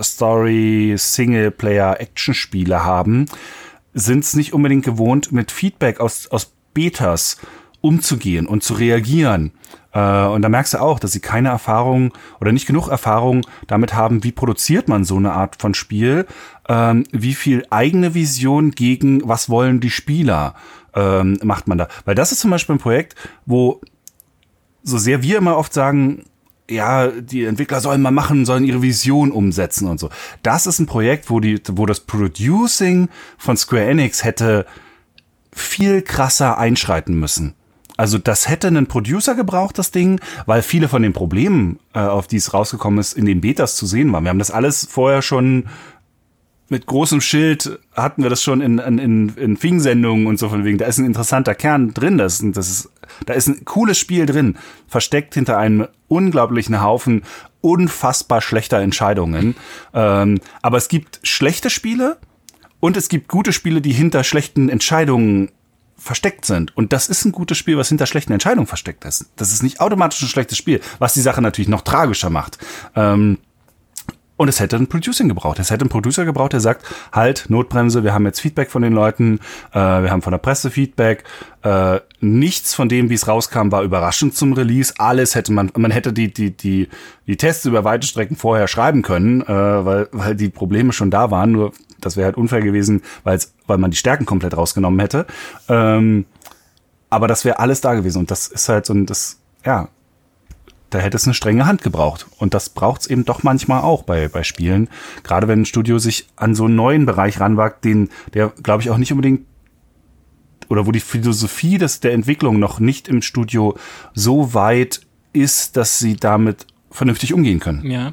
Story, Singleplayer, Action-Spiele haben, sind es nicht unbedingt gewohnt, mit Feedback aus, aus Betas umzugehen und zu reagieren. Äh, und da merkst du auch, dass sie keine Erfahrung oder nicht genug Erfahrung damit haben, wie produziert man so eine Art von Spiel, ähm, wie viel eigene Vision gegen was wollen die Spieler ähm, macht man da. Weil das ist zum Beispiel ein Projekt, wo so sehr wir immer oft sagen, ja, die Entwickler sollen mal machen, sollen ihre Vision umsetzen und so. Das ist ein Projekt, wo die, wo das Producing von Square Enix hätte viel krasser einschreiten müssen. Also das hätte einen Producer gebraucht, das Ding, weil viele von den Problemen, äh, auf die es rausgekommen ist, in den Betas zu sehen waren. Wir haben das alles vorher schon mit großem Schild hatten wir das schon in, in, in Fing-Sendungen und so von wegen. Da ist ein interessanter Kern drin. Das, ist, das ist, da ist ein cooles Spiel drin, versteckt hinter einem unglaublichen Haufen unfassbar schlechter Entscheidungen. Ähm, aber es gibt schlechte Spiele und es gibt gute Spiele, die hinter schlechten Entscheidungen versteckt sind. Und das ist ein gutes Spiel, was hinter schlechten Entscheidungen versteckt ist. Das ist nicht automatisch ein schlechtes Spiel, was die Sache natürlich noch tragischer macht. Ähm, und es hätte ein Producing gebraucht. Es hätte einen Producer gebraucht, der sagt, halt, Notbremse, wir haben jetzt Feedback von den Leuten, äh, wir haben von der Presse Feedback. Äh, nichts von dem, wie es rauskam, war überraschend zum Release. Alles hätte man, man hätte die, die, die, die Tests über weite Strecken vorher schreiben können, äh, weil, weil die Probleme schon da waren. Nur das wäre halt unfair gewesen, weil man die Stärken komplett rausgenommen hätte. Ähm, aber das wäre alles da gewesen. Und das ist halt so ein, das, ja, da hätte es eine strenge Hand gebraucht. Und das braucht es eben doch manchmal auch bei, bei Spielen. Gerade wenn ein Studio sich an so einen neuen Bereich ranwagt, den, der, glaube ich, auch nicht unbedingt oder wo die Philosophie des, der Entwicklung noch nicht im Studio so weit ist, dass sie damit vernünftig umgehen können. Ja.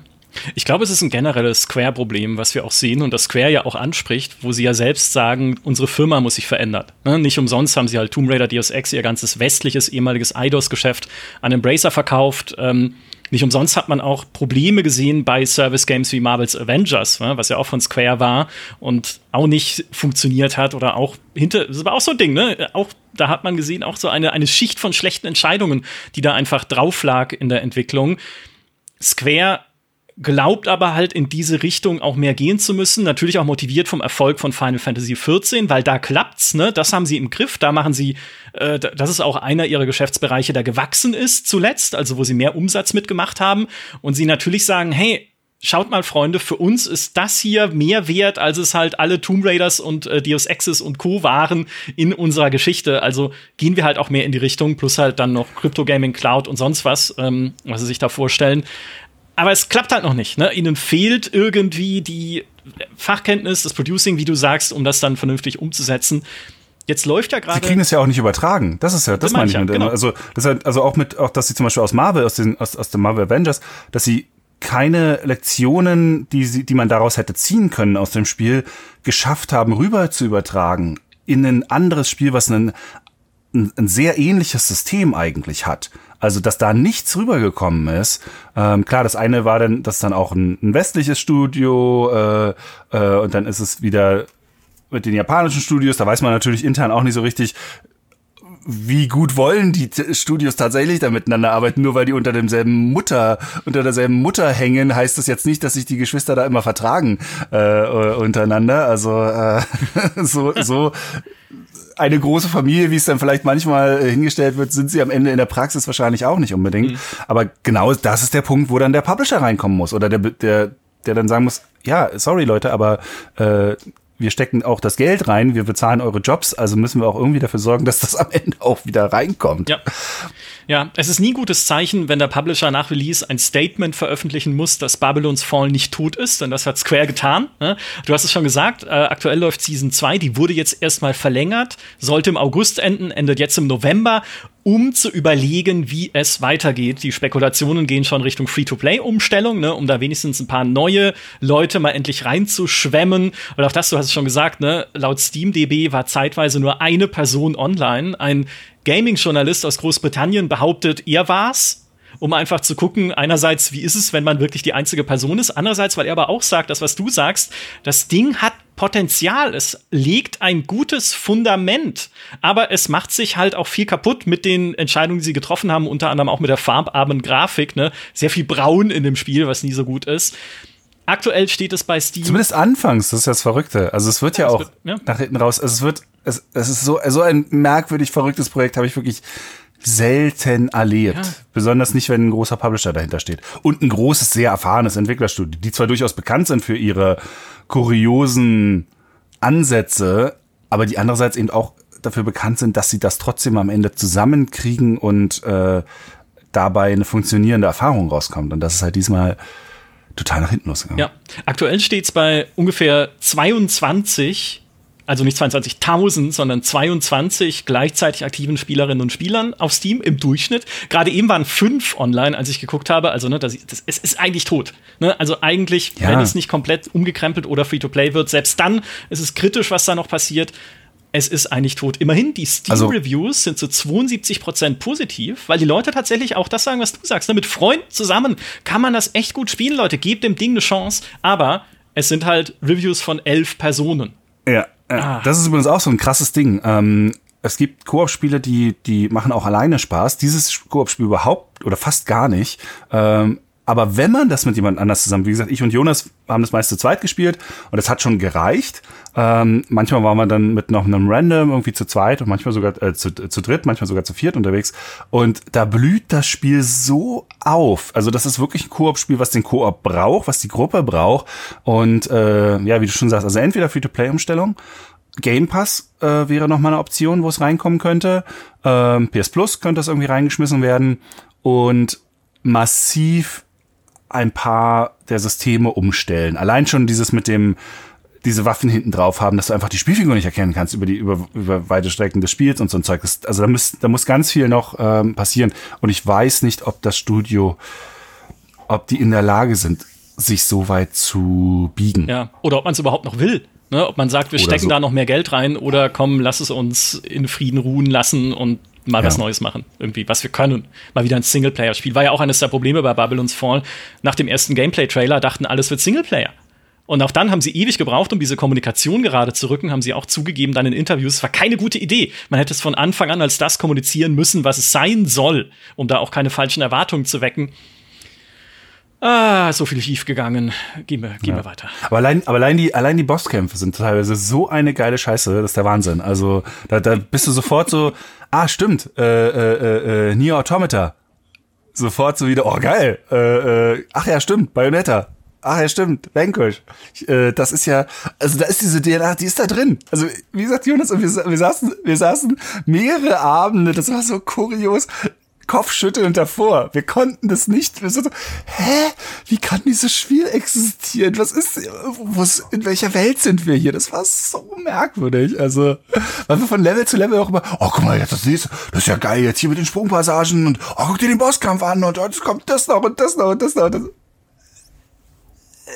Ich glaube, es ist ein generelles Square-Problem, was wir auch sehen und das Square ja auch anspricht, wo sie ja selbst sagen, unsere Firma muss sich verändern. Ne? Nicht umsonst haben sie halt Tomb Raider Deus Ex, ihr ganzes westliches ehemaliges IDOS-Geschäft an Embracer verkauft. Ähm, nicht umsonst hat man auch Probleme gesehen bei Service Games wie Marvel's Avengers, ne, was ja auch von Square war und auch nicht funktioniert hat oder auch hinter, das war auch so ein Ding, ne? Auch da hat man gesehen, auch so eine, eine Schicht von schlechten Entscheidungen, die da einfach drauf lag in der Entwicklung. Square glaubt aber halt in diese Richtung auch mehr gehen zu müssen. Natürlich auch motiviert vom Erfolg von Final Fantasy XIV, weil da klappt's, ne? Das haben sie im Griff. Da machen sie, äh, das ist auch einer ihrer Geschäftsbereiche, der gewachsen ist zuletzt, also wo sie mehr Umsatz mitgemacht haben. Und sie natürlich sagen, hey, Schaut mal, Freunde, für uns ist das hier mehr wert, als es halt alle Tomb Raiders und äh, Deus Exes und Co. waren in unserer Geschichte. Also gehen wir halt auch mehr in die Richtung, plus halt dann noch Crypto Gaming Cloud und sonst was, ähm, was sie sich da vorstellen aber es klappt halt noch nicht. Ne? Ihnen fehlt irgendwie die Fachkenntnis, das Producing, wie du sagst, um das dann vernünftig umzusetzen. Jetzt läuft ja gerade. Sie kriegen es ja auch nicht übertragen. Das ist ja, das, das meine ich. Ja, genau. Also, halt, also auch mit, auch, dass sie zum Beispiel aus Marvel, aus den, aus, aus den Marvel Avengers, dass sie keine Lektionen, die sie, die man daraus hätte ziehen können aus dem Spiel, geschafft haben, rüber zu übertragen in ein anderes Spiel, was einen, ein, ein sehr ähnliches System eigentlich hat. Also, dass da nichts rübergekommen ist. Ähm, klar, das eine war dann, das dann auch ein, ein westliches Studio äh, äh, und dann ist es wieder mit den japanischen Studios. Da weiß man natürlich intern auch nicht so richtig, wie gut wollen die Studios tatsächlich da miteinander arbeiten? Nur weil die unter demselben Mutter, unter derselben Mutter hängen, heißt das jetzt nicht, dass sich die Geschwister da immer vertragen äh, untereinander. Also äh, [laughs] so, so eine große Familie, wie es dann vielleicht manchmal äh, hingestellt wird, sind sie am Ende in der Praxis wahrscheinlich auch nicht unbedingt. Mhm. Aber genau das ist der Punkt, wo dann der Publisher reinkommen muss oder der, der, der dann sagen muss, ja, sorry Leute, aber äh, wir stecken auch das Geld rein, wir bezahlen eure Jobs, also müssen wir auch irgendwie dafür sorgen, dass das am Ende auch wieder reinkommt. Ja. Ja, es ist nie gutes Zeichen, wenn der Publisher nach Release ein Statement veröffentlichen muss, dass Babylons Fall nicht tot ist, denn das hat Square getan. Ne? Du hast es schon gesagt, äh, aktuell läuft Season 2, die wurde jetzt erstmal verlängert, sollte im August enden, endet jetzt im November um zu überlegen, wie es weitergeht. Die Spekulationen gehen schon Richtung Free-to-Play-Umstellung, ne, um da wenigstens ein paar neue Leute mal endlich reinzuschwemmen. Und auch das, du hast es schon gesagt, ne, laut SteamDB war zeitweise nur eine Person online. Ein Gaming-Journalist aus Großbritannien behauptet, er war's um einfach zu gucken, einerseits, wie ist es, wenn man wirklich die einzige Person ist, andererseits, weil er aber auch sagt, das, was du sagst, das Ding hat Potenzial, es legt ein gutes Fundament, aber es macht sich halt auch viel kaputt mit den Entscheidungen, die sie getroffen haben, unter anderem auch mit der farbarmen Grafik, ne? Sehr viel Braun in dem Spiel, was nie so gut ist. Aktuell steht es bei Steam. Zumindest anfangs, das ist das Verrückte. Also es wird ja, ja auch wird, ja. nach hinten raus, also es wird, es, es ist so, so ein merkwürdig verrücktes Projekt, habe ich wirklich selten erlebt. Ja. Besonders nicht, wenn ein großer Publisher dahinter steht. Und ein großes, sehr erfahrenes Entwicklerstudio, die zwar durchaus bekannt sind für ihre kuriosen Ansätze, aber die andererseits eben auch dafür bekannt sind, dass sie das trotzdem am Ende zusammenkriegen und äh, dabei eine funktionierende Erfahrung rauskommt. Und das ist halt diesmal total nach hinten losgegangen. Ja, aktuell steht es bei ungefähr 22 also nicht 22.000, sondern 22 gleichzeitig aktiven Spielerinnen und Spielern auf Steam im Durchschnitt. Gerade eben waren fünf online, als ich geguckt habe. Also, ne, das, das, es ist eigentlich tot. Ne? Also eigentlich, ja. wenn es nicht komplett umgekrempelt oder Free-to-Play wird, selbst dann ist es kritisch, was da noch passiert. Es ist eigentlich tot. Immerhin, die Steam-Reviews also, sind zu 72% positiv, weil die Leute tatsächlich auch das sagen, was du sagst. Ne? Mit Freunden zusammen kann man das echt gut spielen, Leute. Gebt dem Ding eine Chance. Aber es sind halt Reviews von elf Personen. Ja, ah. Das ist übrigens auch so ein krasses Ding. Ähm, es gibt Koop-Spiele, die, die machen auch alleine Spaß. Dieses Koop-Spiel überhaupt oder fast gar nicht. Ähm, aber wenn man das mit jemand anders zusammen, wie gesagt, ich und Jonas haben das meist zu zweit gespielt und es hat schon gereicht. Ähm, manchmal waren wir dann mit noch einem Random irgendwie zu zweit und manchmal sogar äh, zu, zu dritt, manchmal sogar zu viert unterwegs. Und da blüht das Spiel so auf. Also das ist wirklich ein Koop-Spiel, was den Koop braucht, was die Gruppe braucht. Und äh, ja, wie du schon sagst, also entweder Free-to-Play-Umstellung Game Pass äh, wäre noch mal eine Option, wo es reinkommen könnte. Ähm, PS Plus könnte das irgendwie reingeschmissen werden und massiv ein paar der Systeme umstellen. Allein schon dieses mit dem diese Waffen hinten drauf haben, dass du einfach die Spielfigur nicht erkennen kannst über die über, über weite Strecken des Spiels und so ein Zeug. Das, also da muss da muss ganz viel noch ähm, passieren und ich weiß nicht, ob das Studio, ob die in der Lage sind, sich so weit zu biegen. Ja, oder ob man es überhaupt noch will. Ne? Ob man sagt, wir oder stecken so. da noch mehr Geld rein oder komm, lass es uns in Frieden ruhen lassen und mal ja. was Neues machen. Irgendwie, was wir können. Mal wieder ein Singleplayer-Spiel. War ja auch eines der Probleme bei Babylon's Fall. Nach dem ersten Gameplay-Trailer dachten, alles wird Singleplayer. Und auch dann haben sie ewig gebraucht, um diese Kommunikation gerade zu rücken, haben sie auch zugegeben dann in Interviews, es war keine gute Idee. Man hätte es von Anfang an als das kommunizieren müssen, was es sein soll, um da auch keine falschen Erwartungen zu wecken. Ah, so viel schief gegangen. Gehen wir, gehen ja. wir weiter. Aber allein, aber allein die, allein die Bosskämpfe sind teilweise so eine geile Scheiße, das ist der Wahnsinn. Also, da, da bist du sofort so, [laughs] ah, stimmt, äh, äh, äh, Nier Automata. Sofort so wieder, oh, geil, äh, äh, ach ja, stimmt, Bayonetta. Ach ja, stimmt, Vanquish. Äh, das ist ja, also da ist diese DNA, die ist da drin. Also wie gesagt, Jonas, und wir, wir saßen, wir saßen mehrere Abende, das war so kurios. Kopfschüttelnd davor. Wir konnten das nicht. Wir so, hä? Wie kann dieses Spiel existieren? Was ist, was, in welcher Welt sind wir hier? Das war so merkwürdig. Also, weil wir von Level zu Level auch immer, oh, guck mal, jetzt das ist, das ist ja geil, jetzt hier mit den Sprungpassagen und, oh, guck dir den Bosskampf an und, oh, jetzt kommt das noch und das noch und das noch. Und das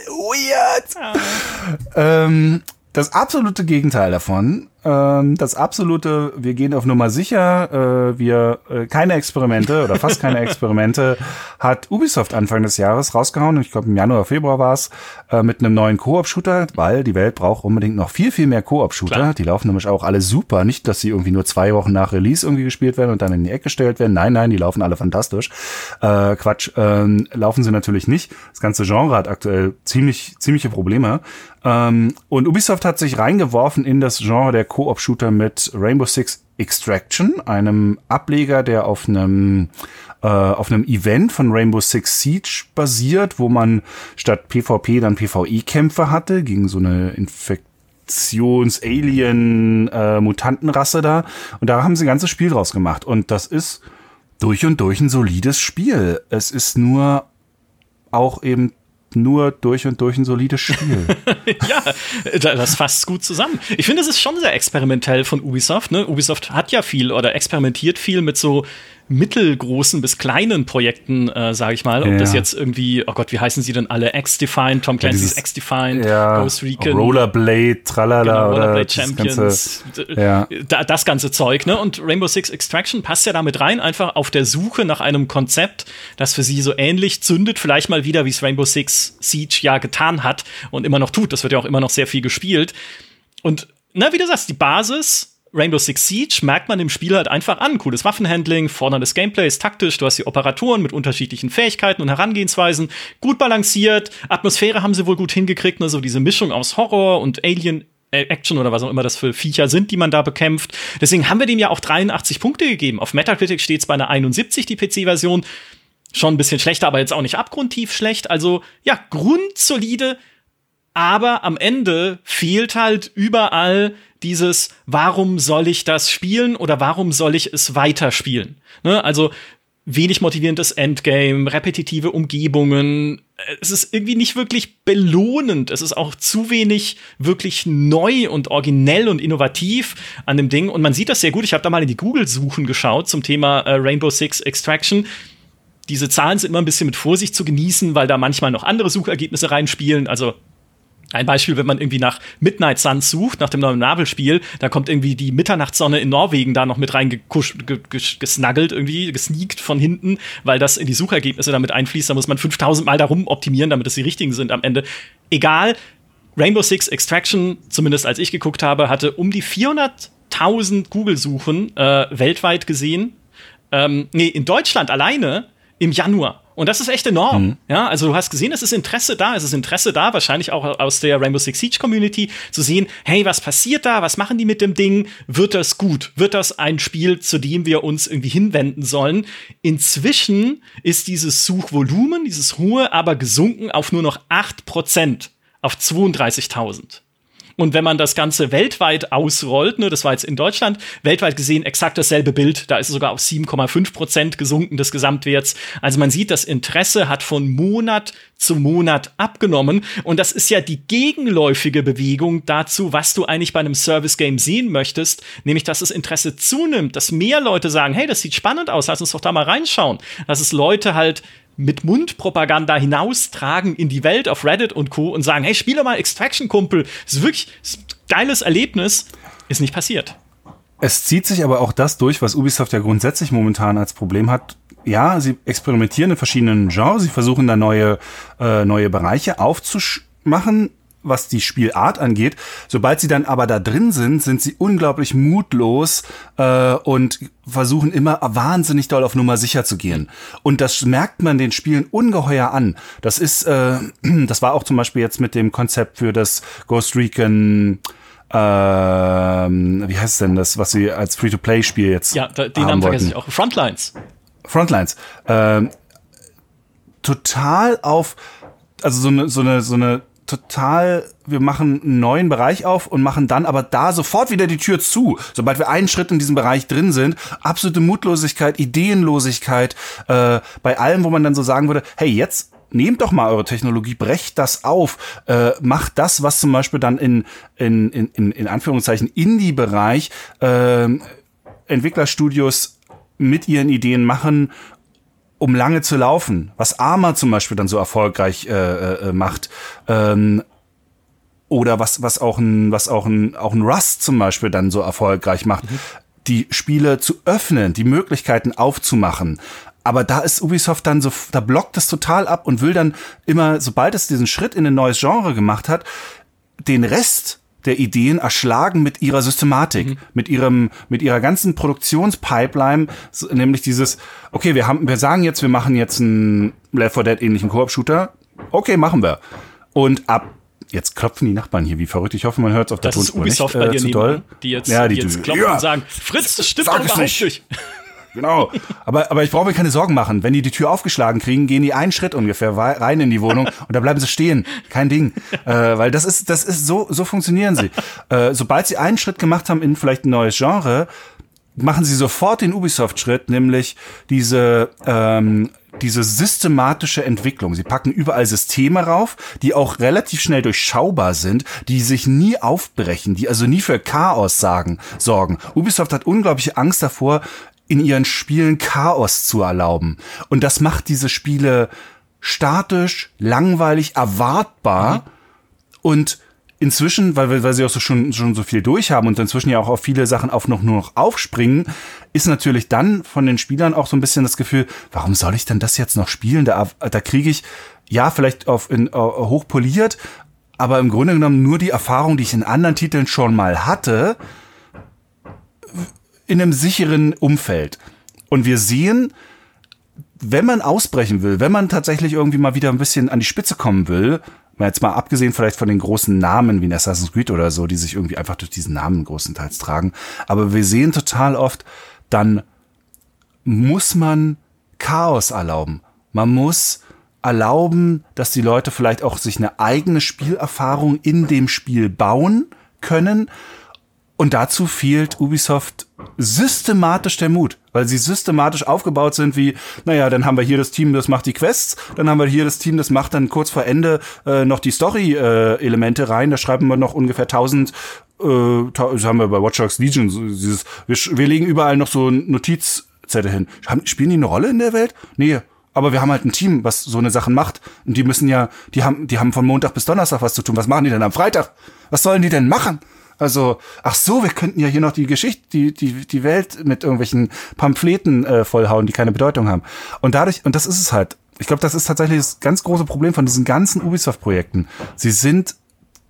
weird. Ah. Ähm, das absolute Gegenteil davon ähm, das absolute, wir gehen auf Nummer sicher, äh, wir äh, keine Experimente oder fast keine [laughs] Experimente hat Ubisoft Anfang des Jahres rausgehauen. Ich glaube im Januar, Februar war es äh, mit einem neuen Koop-Shooter, weil die Welt braucht unbedingt noch viel viel mehr Koop-Shooter. Die laufen nämlich auch alle super, nicht, dass sie irgendwie nur zwei Wochen nach Release irgendwie gespielt werden und dann in die Ecke gestellt werden. Nein, nein, die laufen alle fantastisch. Äh, Quatsch, ähm, laufen sie natürlich nicht. Das ganze Genre hat aktuell ziemlich ziemliche Probleme. Ähm, und Ubisoft hat sich reingeworfen in das Genre der Koop-Shooter mit Rainbow Six Extraction, einem Ableger, der auf einem äh, auf einem Event von Rainbow Six Siege basiert, wo man statt PvP dann PvE-Kämpfe hatte gegen so eine Infektions-Alien-Mutantenrasse äh, da. Und da haben sie ein ganzes Spiel draus gemacht. Und das ist durch und durch ein solides Spiel. Es ist nur auch eben nur durch und durch ein solides Spiel. [laughs] ja, das fasst gut zusammen. Ich finde, es ist schon sehr experimentell von Ubisoft. Ne? Ubisoft hat ja viel oder experimentiert viel mit so mittelgroßen bis kleinen Projekten, äh, sage ich mal. Ob ja. das jetzt irgendwie, oh Gott, wie heißen sie denn alle? X-Defined, Tom Clancy's ja, X-Defined, ja, Ghost Recon. Rollerblade, Tralala. Genau, Rollerblade Champions. Das ganze, da, das ganze Zeug, ne? Und Rainbow Six Extraction passt ja damit rein, einfach auf der Suche nach einem Konzept, das für sie so ähnlich zündet, vielleicht mal wieder, wie es Rainbow Six Siege ja getan hat und immer noch tut. Das wird ja auch immer noch sehr viel gespielt. Und, na, wie du sagst, die Basis Rainbow Six Siege merkt man dem Spiel halt einfach an. Cooles Waffenhandling, forderndes Gameplay ist taktisch, du hast die Operatoren mit unterschiedlichen Fähigkeiten und Herangehensweisen, gut balanciert, Atmosphäre haben sie wohl gut hingekriegt, ne? so diese Mischung aus Horror und Alien äh, Action oder was auch immer das für Viecher sind, die man da bekämpft. Deswegen haben wir dem ja auch 83 Punkte gegeben. Auf Metacritic steht es bei einer 71, die PC-Version. Schon ein bisschen schlechter, aber jetzt auch nicht abgrundtief schlecht. Also ja, grundsolide, aber am Ende fehlt halt überall dieses, warum soll ich das spielen oder warum soll ich es weiterspielen? Ne? Also wenig motivierendes Endgame, repetitive Umgebungen. Es ist irgendwie nicht wirklich belohnend. Es ist auch zu wenig wirklich neu und originell und innovativ an dem Ding. Und man sieht das sehr gut. Ich habe da mal in die Google-Suchen geschaut zum Thema äh, Rainbow Six Extraction. Diese Zahlen sind immer ein bisschen mit Vorsicht zu genießen, weil da manchmal noch andere Suchergebnisse reinspielen. Also ein Beispiel, wenn man irgendwie nach Midnight Suns sucht, nach dem neuen Marvel-Spiel, da kommt irgendwie die Mitternachtssonne in Norwegen da noch mit reingesnuggelt, irgendwie, gesneakt von hinten, weil das in die Suchergebnisse damit einfließt. Da muss man 5000 Mal darum optimieren, damit es die richtigen sind am Ende. Egal. Rainbow Six Extraction, zumindest als ich geguckt habe, hatte um die 400.000 Google-Suchen äh, weltweit gesehen. Ähm, nee, in Deutschland alleine im Januar. Und das ist echt enorm. Mhm. Ja, also du hast gesehen, es ist Interesse da, es ist Interesse da, wahrscheinlich auch aus der Rainbow Six Siege Community, zu sehen, hey, was passiert da? Was machen die mit dem Ding? Wird das gut? Wird das ein Spiel, zu dem wir uns irgendwie hinwenden sollen? Inzwischen ist dieses Suchvolumen, dieses hohe, aber gesunken auf nur noch 8% auf 32.000. Und wenn man das Ganze weltweit ausrollt, ne, das war jetzt in Deutschland, weltweit gesehen exakt dasselbe Bild, da ist es sogar auf 7,5 Prozent gesunken des Gesamtwerts. Also man sieht, das Interesse hat von Monat zu Monat abgenommen. Und das ist ja die gegenläufige Bewegung dazu, was du eigentlich bei einem Service-Game sehen möchtest, nämlich dass das Interesse zunimmt, dass mehr Leute sagen, hey, das sieht spannend aus, lass uns doch da mal reinschauen. Dass es Leute halt mit Mundpropaganda hinaustragen in die Welt auf Reddit und Co. und sagen, hey, spiele mal Extraction, Kumpel. Das ist wirklich das ist ein geiles Erlebnis. Ist nicht passiert. Es zieht sich aber auch das durch, was Ubisoft ja grundsätzlich momentan als Problem hat. Ja, sie experimentieren in verschiedenen Genres, sie versuchen da neue, äh, neue Bereiche aufzumachen, was die Spielart angeht. Sobald sie dann aber da drin sind, sind sie unglaublich mutlos äh, und versuchen immer wahnsinnig doll auf Nummer sicher zu gehen. Und das merkt man den Spielen ungeheuer an. Das ist, äh, [clears throat] das war auch zum Beispiel jetzt mit dem Konzept für das Ghost Recon ähm, wie heißt es denn das, was sie als Free-to-Play-Spiel jetzt Ja, den Namen vergesse ich auch. Frontlines. Frontlines. Ähm, total auf, also so eine, so eine, so eine total, wir machen einen neuen Bereich auf und machen dann aber da sofort wieder die Tür zu, sobald wir einen Schritt in diesem Bereich drin sind. Absolute Mutlosigkeit, Ideenlosigkeit, äh, bei allem, wo man dann so sagen würde, hey, jetzt nehmt doch mal eure Technologie, brecht das auf, äh, macht das, was zum Beispiel dann in, in, in, in Anführungszeichen Indie-Bereich äh, Entwicklerstudios mit ihren Ideen machen, um lange zu laufen, was Arma zum Beispiel dann so erfolgreich äh, äh, macht. Ähm, oder was, was auch ein, was auch ein, auch ein Rust zum Beispiel dann so erfolgreich macht, mhm. die Spiele zu öffnen, die Möglichkeiten aufzumachen. Aber da ist Ubisoft dann so, da blockt es total ab und will dann immer, sobald es diesen Schritt in ein neues Genre gemacht hat, den Rest der Ideen erschlagen mit ihrer Systematik, mhm. mit ihrem, mit ihrer ganzen Produktionspipeline, nämlich dieses, okay, wir haben, wir sagen jetzt, wir machen jetzt einen Left 4 Dead ähnlichen Koop-Shooter. Okay, machen wir. Und ab Jetzt klopfen die Nachbarn hier, wie verrückt. Ich hoffe, man hört es auf der Tonspur nicht äh, zu doll. Die jetzt, ja, die, die jetzt klopfen ja. und sagen, Fritz, das stimmt doch überhaupt nicht. Genau. Aber, aber ich brauche mir keine Sorgen machen. Wenn die die Tür aufgeschlagen kriegen, gehen die einen Schritt ungefähr rein in die Wohnung [laughs] und da bleiben sie stehen. Kein Ding. [laughs] Äh, weil das ist, das ist so, so funktionieren sie. Äh, sobald sie einen Schritt gemacht haben in vielleicht ein neues Genre, machen sie sofort den Ubisoft-Schritt, nämlich diese, ähm, diese systematische Entwicklung. Sie packen überall Systeme rauf, die auch relativ schnell durchschaubar sind, die sich nie aufbrechen, die also nie für Chaos sagen, sorgen. Ubisoft hat unglaubliche Angst davor, in ihren Spielen Chaos zu erlauben. Und das macht diese Spiele statisch, langweilig, erwartbar mhm. und inzwischen, weil, weil sie auch so schon, schon so viel durchhaben und inzwischen ja auch auf viele Sachen auf noch nur noch aufspringen, ist natürlich dann von den Spielern auch so ein bisschen das Gefühl, warum soll ich denn das jetzt noch spielen? Da, da kriege ich ja vielleicht auf in, uh, hochpoliert, aber im Grunde genommen nur die Erfahrung, die ich in anderen Titeln schon mal hatte, in einem sicheren Umfeld. Und wir sehen, wenn man ausbrechen will, wenn man tatsächlich irgendwie mal wieder ein bisschen an die Spitze kommen will, jetzt mal abgesehen vielleicht von den großen Namen wie in Assassin's Creed oder so, die sich irgendwie einfach durch diesen Namen großenteils tragen, aber wir sehen total oft, dann muss man Chaos erlauben. Man muss erlauben, dass die Leute vielleicht auch sich eine eigene Spielerfahrung in dem Spiel bauen können und dazu fehlt Ubisoft systematisch der Mut, weil sie systematisch aufgebaut sind wie, naja, dann haben wir hier das Team, das macht die Quests, dann haben wir hier das Team, das macht dann kurz vor Ende äh, noch die Story-Elemente äh, rein, da schreiben wir noch ungefähr 1000 äh, das haben wir bei Watch Dogs Legion, dieses, wir, wir legen überall noch so Notizzettel hin. Haben, spielen die eine Rolle in der Welt? Nee, aber wir haben halt ein Team, was so eine Sachen macht. Und die müssen ja, die haben, die haben von Montag bis Donnerstag was zu tun. Was machen die denn am Freitag? Was sollen die denn machen? Also, ach so, wir könnten ja hier noch die Geschichte, die, die, die Welt mit irgendwelchen Pamphleten äh, vollhauen, die keine Bedeutung haben. Und dadurch, und das ist es halt. Ich glaube, das ist tatsächlich das ganz große Problem von diesen ganzen Ubisoft-Projekten. Sie sind,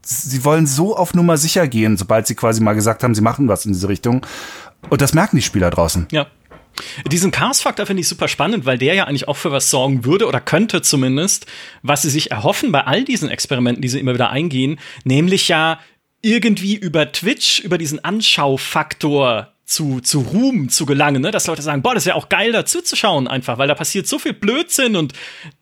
sie wollen so auf Nummer sicher gehen, sobald sie quasi mal gesagt haben, sie machen was in diese Richtung. Und das merken die Spieler draußen. Ja. Diesen Chaos-Faktor finde ich super spannend, weil der ja eigentlich auch für was sorgen würde oder könnte zumindest, was sie sich erhoffen bei all diesen Experimenten, die sie immer wieder eingehen, nämlich ja irgendwie über Twitch, über diesen Anschaufaktor zu, zu Ruhm zu gelangen, ne? dass Leute sagen, boah, das ist ja auch geil, da zuzuschauen einfach, weil da passiert so viel Blödsinn und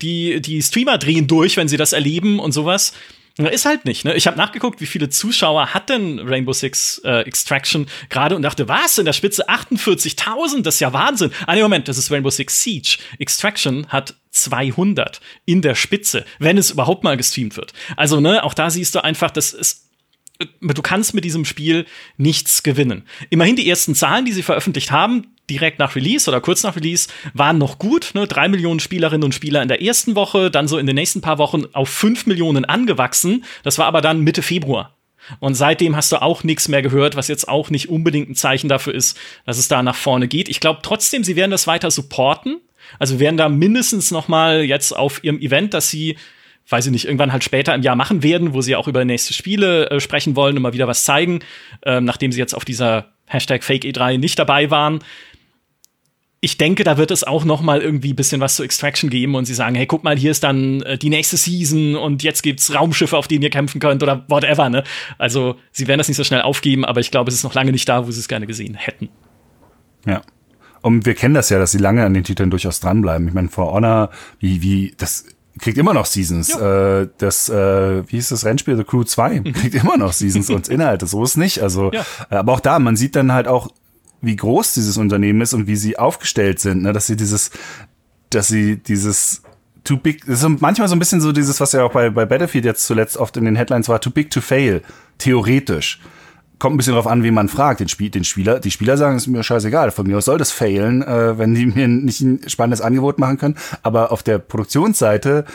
die, die Streamer drehen durch, wenn sie das erleben und sowas. Ist halt nicht, ne? Ich habe nachgeguckt, wie viele Zuschauer hat denn Rainbow Six äh, Extraction gerade und dachte, was? In der Spitze 48.000? Das ist ja Wahnsinn. Ah, nee, Moment, das ist Rainbow Six Siege. Extraction hat 200 in der Spitze, wenn es überhaupt mal gestreamt wird. Also, ne, auch da siehst du einfach, das ist du kannst mit diesem Spiel nichts gewinnen. Immerhin die ersten Zahlen, die sie veröffentlicht haben, direkt nach Release oder kurz nach Release waren noch gut. Ne? Drei Millionen Spielerinnen und Spieler in der ersten Woche, dann so in den nächsten paar Wochen auf fünf Millionen angewachsen. Das war aber dann Mitte Februar. Und seitdem hast du auch nichts mehr gehört, was jetzt auch nicht unbedingt ein Zeichen dafür ist, dass es da nach vorne geht. Ich glaube trotzdem, sie werden das weiter supporten. Also werden da mindestens noch mal jetzt auf ihrem Event, dass sie weiß ich nicht, irgendwann halt später im Jahr machen werden, wo sie auch über nächste Spiele äh, sprechen wollen und mal wieder was zeigen, ähm, nachdem sie jetzt auf dieser Hashtag Fake E3 nicht dabei waren. Ich denke, da wird es auch noch mal irgendwie ein bisschen was zu Extraction geben und sie sagen, hey, guck mal, hier ist dann äh, die nächste Season und jetzt gibt's Raumschiffe, auf denen ihr kämpfen könnt oder whatever, ne? Also, sie werden das nicht so schnell aufgeben, aber ich glaube, es ist noch lange nicht da, wo sie es gerne gesehen hätten. Ja. Und wir kennen das ja, dass sie lange an den Titeln durchaus dranbleiben. Ich meine, For Honor, wie, wie, das kriegt immer noch Seasons. Äh, das, äh, wie hieß das Rennspiel, The Crew 2, mhm. [laughs] kriegt immer noch Seasons und Inhalte. So ist nicht. Also, ja. Äh, aber auch da, man sieht dann halt auch, wie groß dieses Unternehmen ist und wie sie aufgestellt sind, ne? dass sie dieses, dass sie dieses too big, das ist manchmal so ein bisschen so dieses, was ja auch bei, bei Battlefield jetzt zuletzt oft in den Headlines war, too big to fail, theoretisch kommt ein bisschen darauf an, wie man fragt. Den, Spiel, den Spieler, die Spieler sagen, es ist mir scheißegal. Von mir aus soll das failen, äh, wenn die mir nicht ein spannendes Angebot machen können. Aber auf der Produktionsseite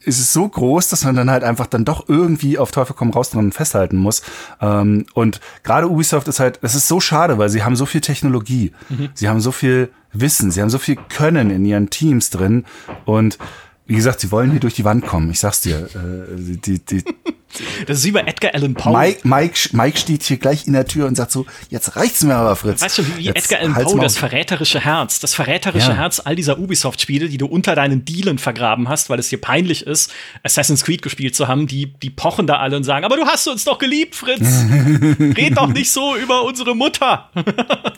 ist es so groß, dass man dann halt einfach dann doch irgendwie auf Teufel komm raus dran festhalten muss. Ähm, und gerade Ubisoft ist halt, es ist so schade, weil sie haben so viel Technologie, mhm. sie haben so viel Wissen, sie haben so viel Können in ihren Teams drin und wie gesagt, sie wollen hier durch die Wand kommen. Ich sag's dir. Äh, die, die, das ist wie bei Edgar Allan Poe. Mike, Mike, Mike steht hier gleich in der Tür und sagt so, jetzt reicht's mir aber, Fritz. Weißt du, wie jetzt Edgar Allan Poe, das verräterische Herz, das verräterische ja. Herz all dieser Ubisoft-Spiele, die du unter deinen Dielen vergraben hast, weil es dir peinlich ist, Assassin's Creed gespielt zu haben, die, die pochen da alle und sagen, aber du hast uns doch geliebt, Fritz. [laughs] Red doch nicht so über unsere Mutter.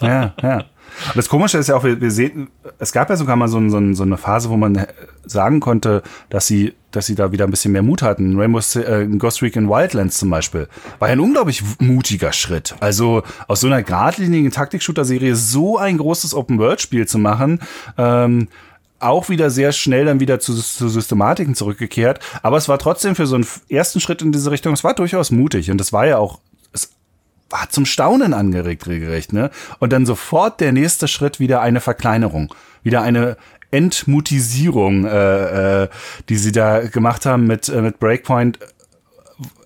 ja, ja. Und das Komische ist ja auch, wir, wir sehen, es gab ja sogar mal so, so, so, eine Phase, wo man sagen konnte, dass sie, dass sie da wieder ein bisschen mehr Mut hatten. Rainbow äh, Ghost Recon Wildlands zum Beispiel war ja ein unglaublich mutiger Schritt. Also aus so einer geradlinigen Taktik-Shooter-Serie so ein großes Open-World-Spiel zu machen, ähm, auch wieder sehr schnell dann wieder zu, zu Systematiken zurückgekehrt. Aber es war trotzdem für so einen ersten Schritt in diese Richtung, es war durchaus mutig. Und das war ja auch hat zum Staunen angeregt, regelrecht, ne? Und dann sofort der nächste Schritt wieder eine Verkleinerung, wieder eine Entmutisierung, äh, äh, die sie da gemacht haben mit, äh, mit Breakpoint,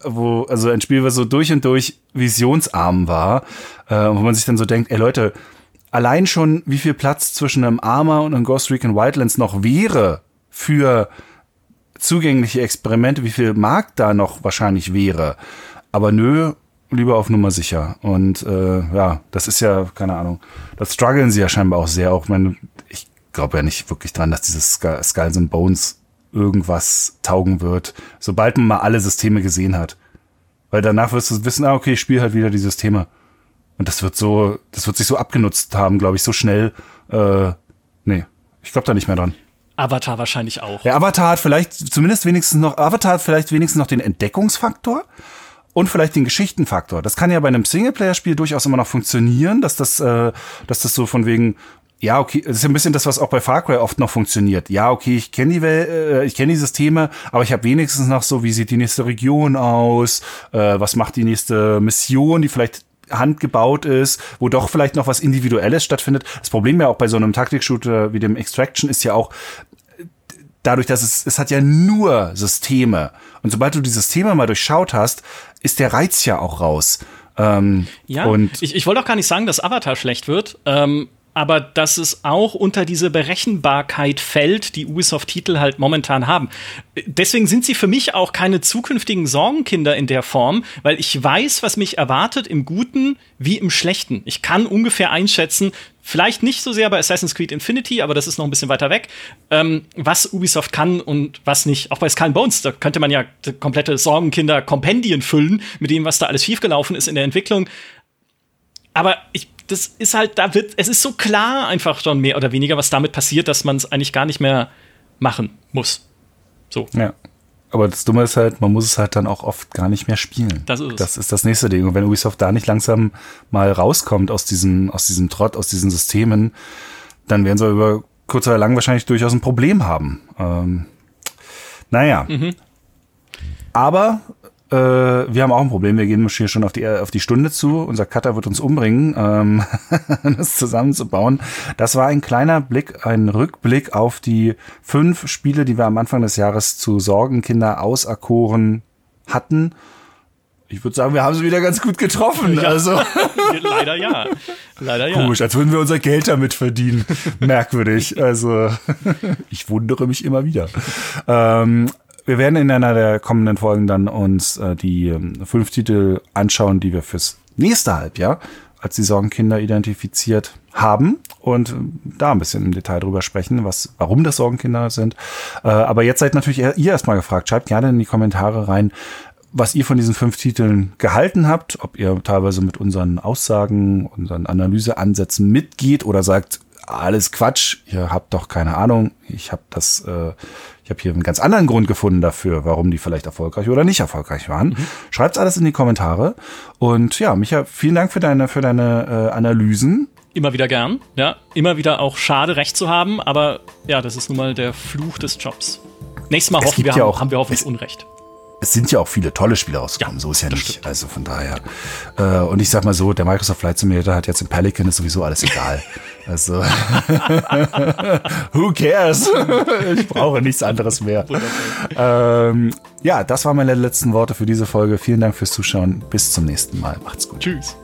wo, also ein Spiel, was so durch und durch visionsarm war, äh, wo man sich dann so denkt, ey Leute, allein schon, wie viel Platz zwischen einem Armor und einem Ghost Recon Wildlands noch wäre für zugängliche Experimente, wie viel Markt da noch wahrscheinlich wäre. Aber nö, lieber auf Nummer sicher. Und äh, ja, das ist ja, keine Ahnung, das strugglen sie ja scheinbar auch sehr. Auch meine, ich glaube ja nicht wirklich dran, dass dieses Skulls and Bones irgendwas taugen wird, sobald man mal alle Systeme gesehen hat. Weil danach wirst du wissen, ah, okay, ich spiele halt wieder die Systeme. Und das wird so, das wird sich so abgenutzt haben, glaube ich, so schnell. Äh, nee, ich glaube da nicht mehr dran. Avatar wahrscheinlich auch. Ja, Avatar hat vielleicht zumindest wenigstens noch, Avatar hat vielleicht wenigstens noch den Entdeckungsfaktor und vielleicht den Geschichtenfaktor. Das kann ja bei einem Singleplayer-Spiel durchaus immer noch funktionieren, dass das, äh, dass das so von wegen ja, okay, das ist ein bisschen das, was auch bei Far Cry oft noch funktioniert. Ja, okay, ich kenne die Welt, äh, ich kenne die Systeme, aber ich habe wenigstens noch so, wie sieht die nächste Region aus, äh, was macht die nächste Mission, die vielleicht handgebaut ist, wo doch vielleicht noch was Individuelles stattfindet. Das Problem ja auch bei so einem Taktik-Shooter wie dem Extraction ist ja auch, dadurch, dass es, es hat ja nur Systeme. Und sobald du die Systeme mal durchschaut hast, ist der Reiz ja auch raus. Ähm, ja, und ich, ich wollte auch gar nicht sagen, dass Avatar schlecht wird. Ähm, aber dass es auch unter diese Berechenbarkeit fällt, die Ubisoft-Titel halt momentan haben. Deswegen sind sie für mich auch keine zukünftigen Sorgenkinder in der Form, weil ich weiß, was mich erwartet im Guten wie im Schlechten. Ich kann ungefähr einschätzen, vielleicht nicht so sehr bei Assassin's Creed Infinity, aber das ist noch ein bisschen weiter weg, ähm, was Ubisoft kann und was nicht. Auch bei Skull Bones, da könnte man ja komplette Sorgenkinder-Kompendien füllen mit dem, was da alles schiefgelaufen ist in der Entwicklung. Aber ich das ist halt, da wird, es ist so klar einfach schon mehr oder weniger, was damit passiert, dass man es eigentlich gar nicht mehr machen muss. So. Ja. Aber das Dumme ist halt, man muss es halt dann auch oft gar nicht mehr spielen. Das ist. Das ist das nächste Ding. Und wenn Ubisoft da nicht langsam mal rauskommt aus diesem, aus diesem Trott, aus diesen Systemen, dann werden sie über kurz oder lang wahrscheinlich durchaus ein Problem haben. Ähm, naja. Mhm. Aber äh, wir haben auch ein Problem. Wir gehen hier schon auf die, auf die Stunde zu. Unser Cutter wird uns umbringen, ähm, [laughs] das zusammenzubauen. Das war ein kleiner Blick, ein Rückblick auf die fünf Spiele, die wir am Anfang des Jahres zu Sorgenkinder auserkoren hatten. Ich würde sagen, wir haben sie wieder ganz gut getroffen. Ja. Also. [laughs] Leider ja. Leider ja. Komisch, als würden wir unser Geld damit verdienen. Merkwürdig. Also, [laughs] ich wundere mich immer wieder. Ähm, wir werden in einer der kommenden Folgen dann uns äh, die äh, fünf Titel anschauen, die wir fürs nächste Halbjahr als die Sorgenkinder identifiziert haben und äh, da ein bisschen im Detail drüber sprechen, was, warum das Sorgenkinder sind. Äh, aber jetzt seid natürlich ihr erstmal gefragt. Schreibt gerne in die Kommentare rein, was ihr von diesen fünf Titeln gehalten habt, ob ihr teilweise mit unseren Aussagen, unseren Analyseansätzen mitgeht oder sagt, alles Quatsch, ihr habt doch keine Ahnung, ich habe das, äh, ich habe hier einen ganz anderen Grund gefunden dafür, warum die vielleicht erfolgreich oder nicht erfolgreich waren. Mhm. Schreibt's alles in die Kommentare. Und ja, Micha, vielen Dank für deine, für deine äh, Analysen. Immer wieder gern, ja. Immer wieder auch schade, recht zu haben, aber ja, das ist nun mal der Fluch des Jobs. Nächstes Mal hoffen wir, ja haben, auch, haben wir hoffentlich Unrecht es sind ja auch viele tolle Spiele rausgekommen, ja, so ist ja nicht. Stimmt. Also von daher. Äh, und ich sag mal so, der Microsoft Flight Simulator hat jetzt im Pelican ist sowieso alles egal. [laughs] Also [laughs] who cares? [laughs] ich brauche nichts anderes mehr. Ähm, ja, das waren meine letzten Worte für diese Folge. Vielen Dank fürs Zuschauen. Bis zum nächsten Mal. Macht's gut. Tschüss.